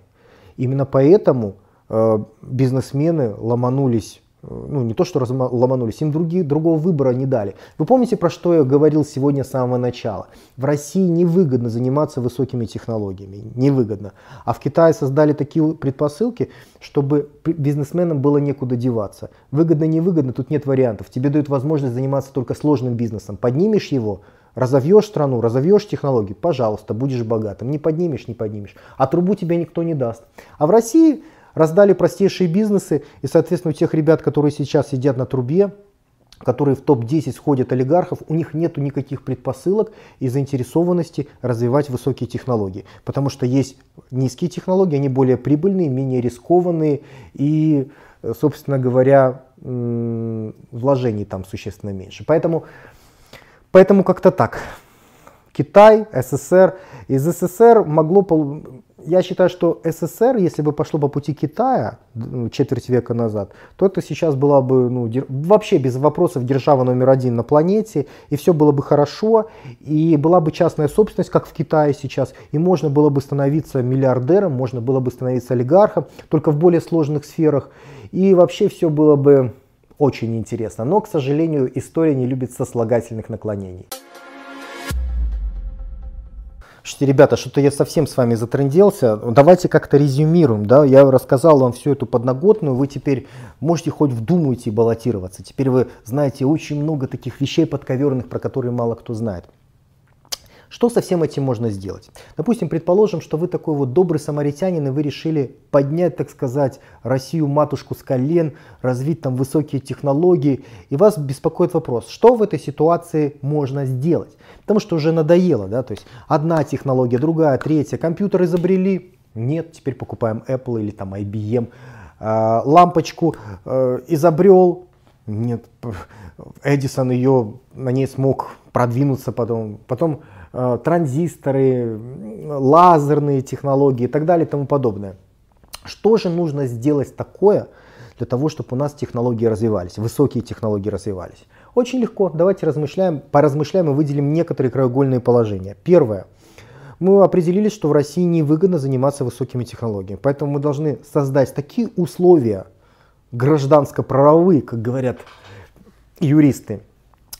Именно поэтому э, бизнесмены ломанулись э, ну не то что ломанулись, им другие, другого выбора не дали. Вы помните, про что я говорил сегодня с самого начала? В России невыгодно заниматься высокими технологиями, невыгодно. А в Китае создали такие предпосылки, чтобы бизнесменам было некуда деваться. Выгодно, невыгодно, тут нет вариантов. Тебе дают возможность заниматься только сложным бизнесом. Поднимешь его, Разовьешь страну, разовьешь технологии, пожалуйста, будешь богатым. Не поднимешь, не поднимешь. А трубу тебе никто не даст. А в России раздали простейшие бизнесы, и, соответственно, у тех ребят, которые сейчас сидят на трубе, которые в топ-10 сходят олигархов, у них нет никаких предпосылок и заинтересованности развивать высокие технологии. Потому что есть низкие технологии, они более прибыльные, менее рискованные и, собственно говоря, вложений там существенно меньше. Поэтому Поэтому как-то так. Китай, СССР. Из СССР могло... Я считаю, что СССР, если бы пошло по пути Китая ну, четверть века назад, то это сейчас была бы ну, вообще без вопросов держава номер один на планете, и все было бы хорошо, и была бы частная собственность, как в Китае сейчас, и можно было бы становиться миллиардером, можно было бы становиться олигархом, только в более сложных сферах, и вообще все было бы очень интересно, но, к сожалению, история не любит сослагательных наклонений. Слушайте, ребята, что-то я совсем с вами затренделся. Давайте как-то резюмируем. Да? Я рассказал вам всю эту подноготную. Вы теперь можете хоть вдумайте баллотироваться. Теперь вы знаете очень много таких вещей подковерных, про которые мало кто знает. Что со всем этим можно сделать? Допустим, предположим, что вы такой вот добрый самаритянин, и вы решили поднять, так сказать, Россию матушку с колен, развить там высокие технологии, и вас беспокоит вопрос, что в этой ситуации можно сделать? Потому что уже надоело, да, то есть одна технология, другая, третья, компьютер изобрели, нет, теперь покупаем Apple или там IBM, а, лампочку э, изобрел, Нет, Эдисон ее, на ней смог продвинуться потом. Потом транзисторы, лазерные технологии и так далее и тому подобное. Что же нужно сделать такое для того, чтобы у нас технологии развивались, высокие технологии развивались? Очень легко. Давайте размышляем, поразмышляем и выделим некоторые краеугольные положения. Первое. Мы определились, что в России невыгодно заниматься высокими технологиями. Поэтому мы должны создать такие условия гражданско-правовые, как говорят юристы,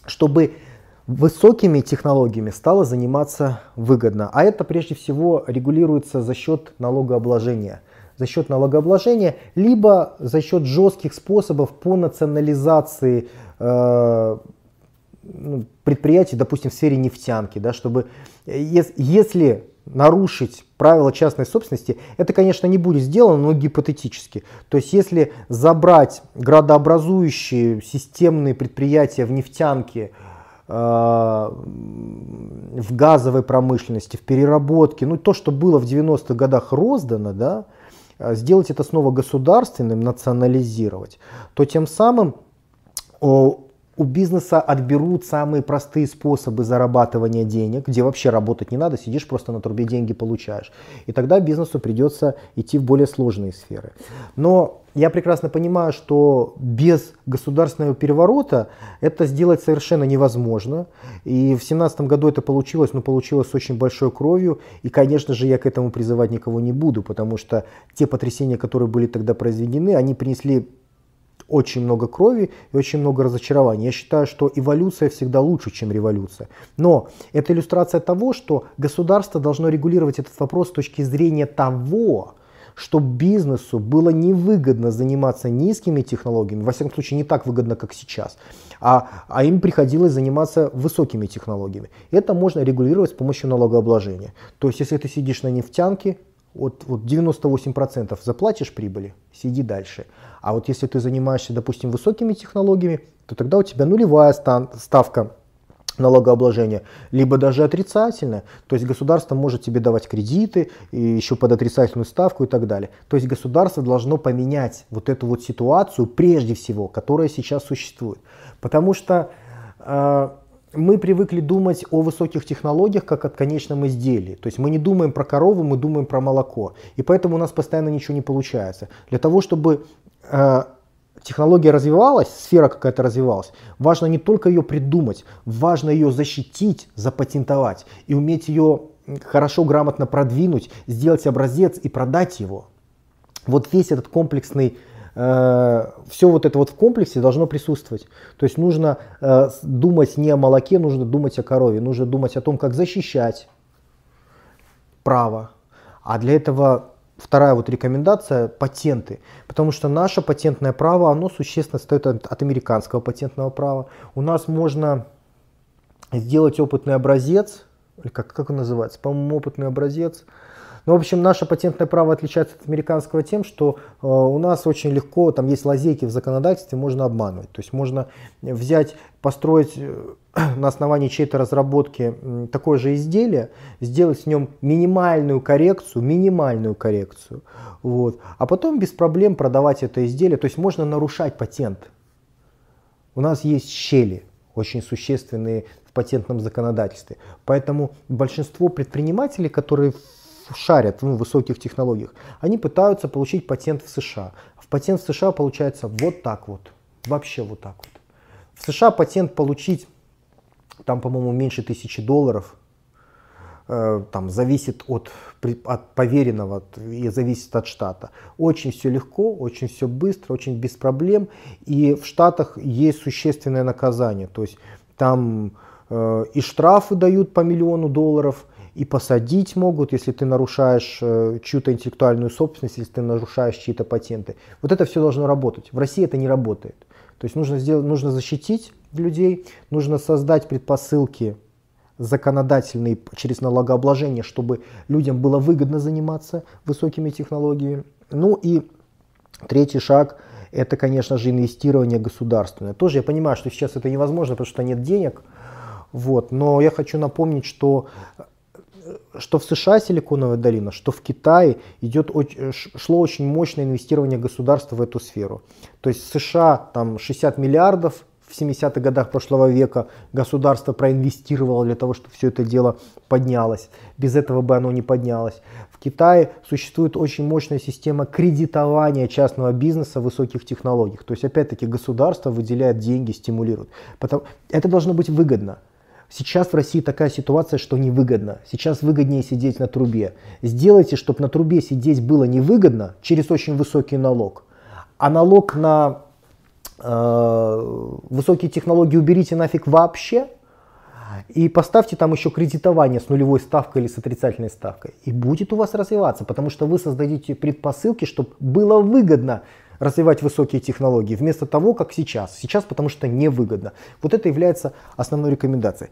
чтобы высокими технологиями стало заниматься выгодно. А это прежде всего регулируется за счет налогообложения. За счет налогообложения, либо за счет жестких способов по национализации э, ну, предприятий, допустим, в сфере нефтянки, да, чтобы если нарушить правила частной собственности, это, конечно, не будет сделано, но гипотетически. То есть, если забрать градообразующие системные предприятия в нефтянке, в газовой промышленности, в переработке, ну то, что было в 90-х годах роздано, да, э, сделать это снова государственным, национализировать, то тем самым у бизнеса отберут самые простые способы зарабатывания денег, где вообще работать не надо, сидишь просто на трубе деньги получаешь. И тогда бизнесу придется идти в более сложные сферы. Но я прекрасно понимаю, что без государственного переворота это сделать совершенно невозможно. И в 2017 году это получилось, но получилось с очень большой кровью. И, конечно же, я к этому призывать никого не буду, потому что те потрясения, которые были тогда произведены, они принесли очень много крови и очень много разочарований. Я считаю, что эволюция всегда лучше, чем революция. Но это иллюстрация того, что государство должно регулировать этот вопрос с точки зрения того, чтобы бизнесу было невыгодно заниматься низкими технологиями, во всяком случае не так выгодно, как сейчас, а, а им приходилось заниматься высокими технологиями. Это можно регулировать с помощью налогообложения. То есть, если ты сидишь на нефтянке, вот, вот 98% заплатишь прибыли, сиди дальше. А вот если ты занимаешься, допустим, высокими технологиями, то тогда у тебя нулевая ставка налогообложения, либо даже отрицательная. То есть государство может тебе давать кредиты, и еще под отрицательную ставку и так далее. То есть государство должно поменять вот эту вот ситуацию прежде всего, которая сейчас существует. Потому что э, мы привыкли думать о высоких технологиях как о конечном изделии. То есть мы не думаем про корову, мы думаем про молоко. И поэтому у нас постоянно ничего не получается. Для того, чтобы э, технология развивалась, сфера какая-то развивалась, важно не только ее придумать, важно ее защитить, запатентовать и уметь ее хорошо, грамотно продвинуть, сделать образец и продать его. Вот весь этот комплексный Э, все вот это вот в комплексе должно присутствовать. То есть нужно э, думать не о молоке, нужно думать о корове, нужно думать о том, как защищать право. А для этого вторая вот рекомендация – патенты. Потому что наше патентное право, оно существенно стоит от, от американского патентного права. У нас можно сделать опытный образец, как, как он называется, по-моему, опытный образец – ну, в общем, наше патентное право отличается от американского тем, что э, у нас очень легко, там есть лазейки в законодательстве, можно обманывать. То есть можно взять, построить э, на основании чьей-то разработки такое же изделие, сделать с нем минимальную коррекцию, минимальную коррекцию, вот, а потом без проблем продавать это изделие. То есть можно нарушать патент. У нас есть щели, очень существенные в патентном законодательстве. Поэтому большинство предпринимателей, которые шарят в высоких технологиях, они пытаются получить патент в США. В патент в США получается вот так вот, вообще вот так вот. В США патент получить, там, по-моему, меньше тысячи долларов, э, там зависит от, от поверенного и зависит от штата. Очень все легко, очень все быстро, очень без проблем. И в штатах есть существенное наказание. То есть там э, и штрафы дают по миллиону долларов, и посадить могут, если ты нарушаешь э, чью-то интеллектуальную собственность, если ты нарушаешь чьи-то патенты. Вот это все должно работать. В России это не работает. То есть нужно, сделать, нужно защитить людей, нужно создать предпосылки законодательные через налогообложение, чтобы людям было выгодно заниматься высокими технологиями. Ну и третий шаг – это, конечно же, инвестирование государственное. Тоже я понимаю, что сейчас это невозможно, потому что нет денег. Вот. Но я хочу напомнить, что что в США Силиконовая долина, что в Китае идет, шло очень мощное инвестирование государства в эту сферу. То есть США там 60 миллиардов в 70-х годах прошлого века государство проинвестировало для того, чтобы все это дело поднялось. Без этого бы оно не поднялось. В Китае существует очень мощная система кредитования частного бизнеса в высоких технологиях. То есть, опять-таки, государство выделяет деньги, стимулирует. Потому... Это должно быть выгодно. Сейчас в России такая ситуация, что невыгодно. Сейчас выгоднее сидеть на трубе. Сделайте, чтобы на трубе сидеть было невыгодно через очень высокий налог. А налог на Э, высокие технологии уберите нафиг вообще и поставьте там еще кредитование с нулевой ставкой или с отрицательной ставкой. И будет у вас развиваться, потому что вы создадите предпосылки, чтобы было выгодно развивать высокие технологии, вместо того, как сейчас. Сейчас, потому что невыгодно. Вот это является основной рекомендацией.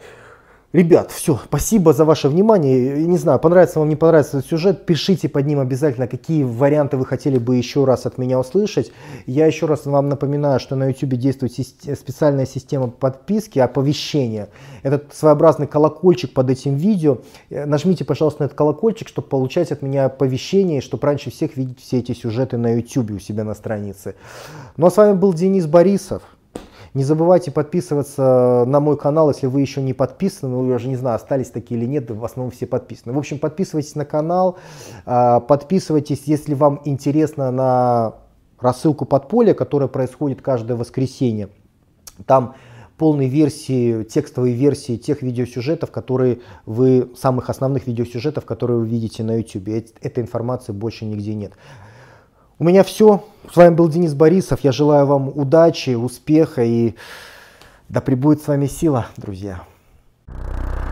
Ребят, все, спасибо за ваше внимание. Не знаю, понравится вам, не понравится этот сюжет, пишите под ним обязательно, какие варианты вы хотели бы еще раз от меня услышать. Я еще раз вам напоминаю, что на YouTube действует специальная система подписки, оповещения. Это своеобразный колокольчик под этим видео. Э, нажмите, пожалуйста, на этот колокольчик, чтобы получать от меня оповещения, чтобы раньше всех видеть все эти сюжеты на YouTube у себя на странице. Ну а с вами был Денис Борисов. Не забывайте подписываться на мой канал, если вы еще не подписаны. Ну, я же не знаю, остались такие или нет, в основном все подписаны. В общем, подписывайтесь на канал, а, подписывайтесь, если вам интересно на рассылку подполья, которая происходит каждое воскресенье. Там полной версии, текстовой версии тех видеосюжетов, которые вы, самых основных видеосюжетов, которые вы видите на YouTube. Этой информации больше нигде нет. У меня все. С вами был Денис Борисов. Я желаю вам удачи, успеха и да пребудет с вами сила, друзья. thank you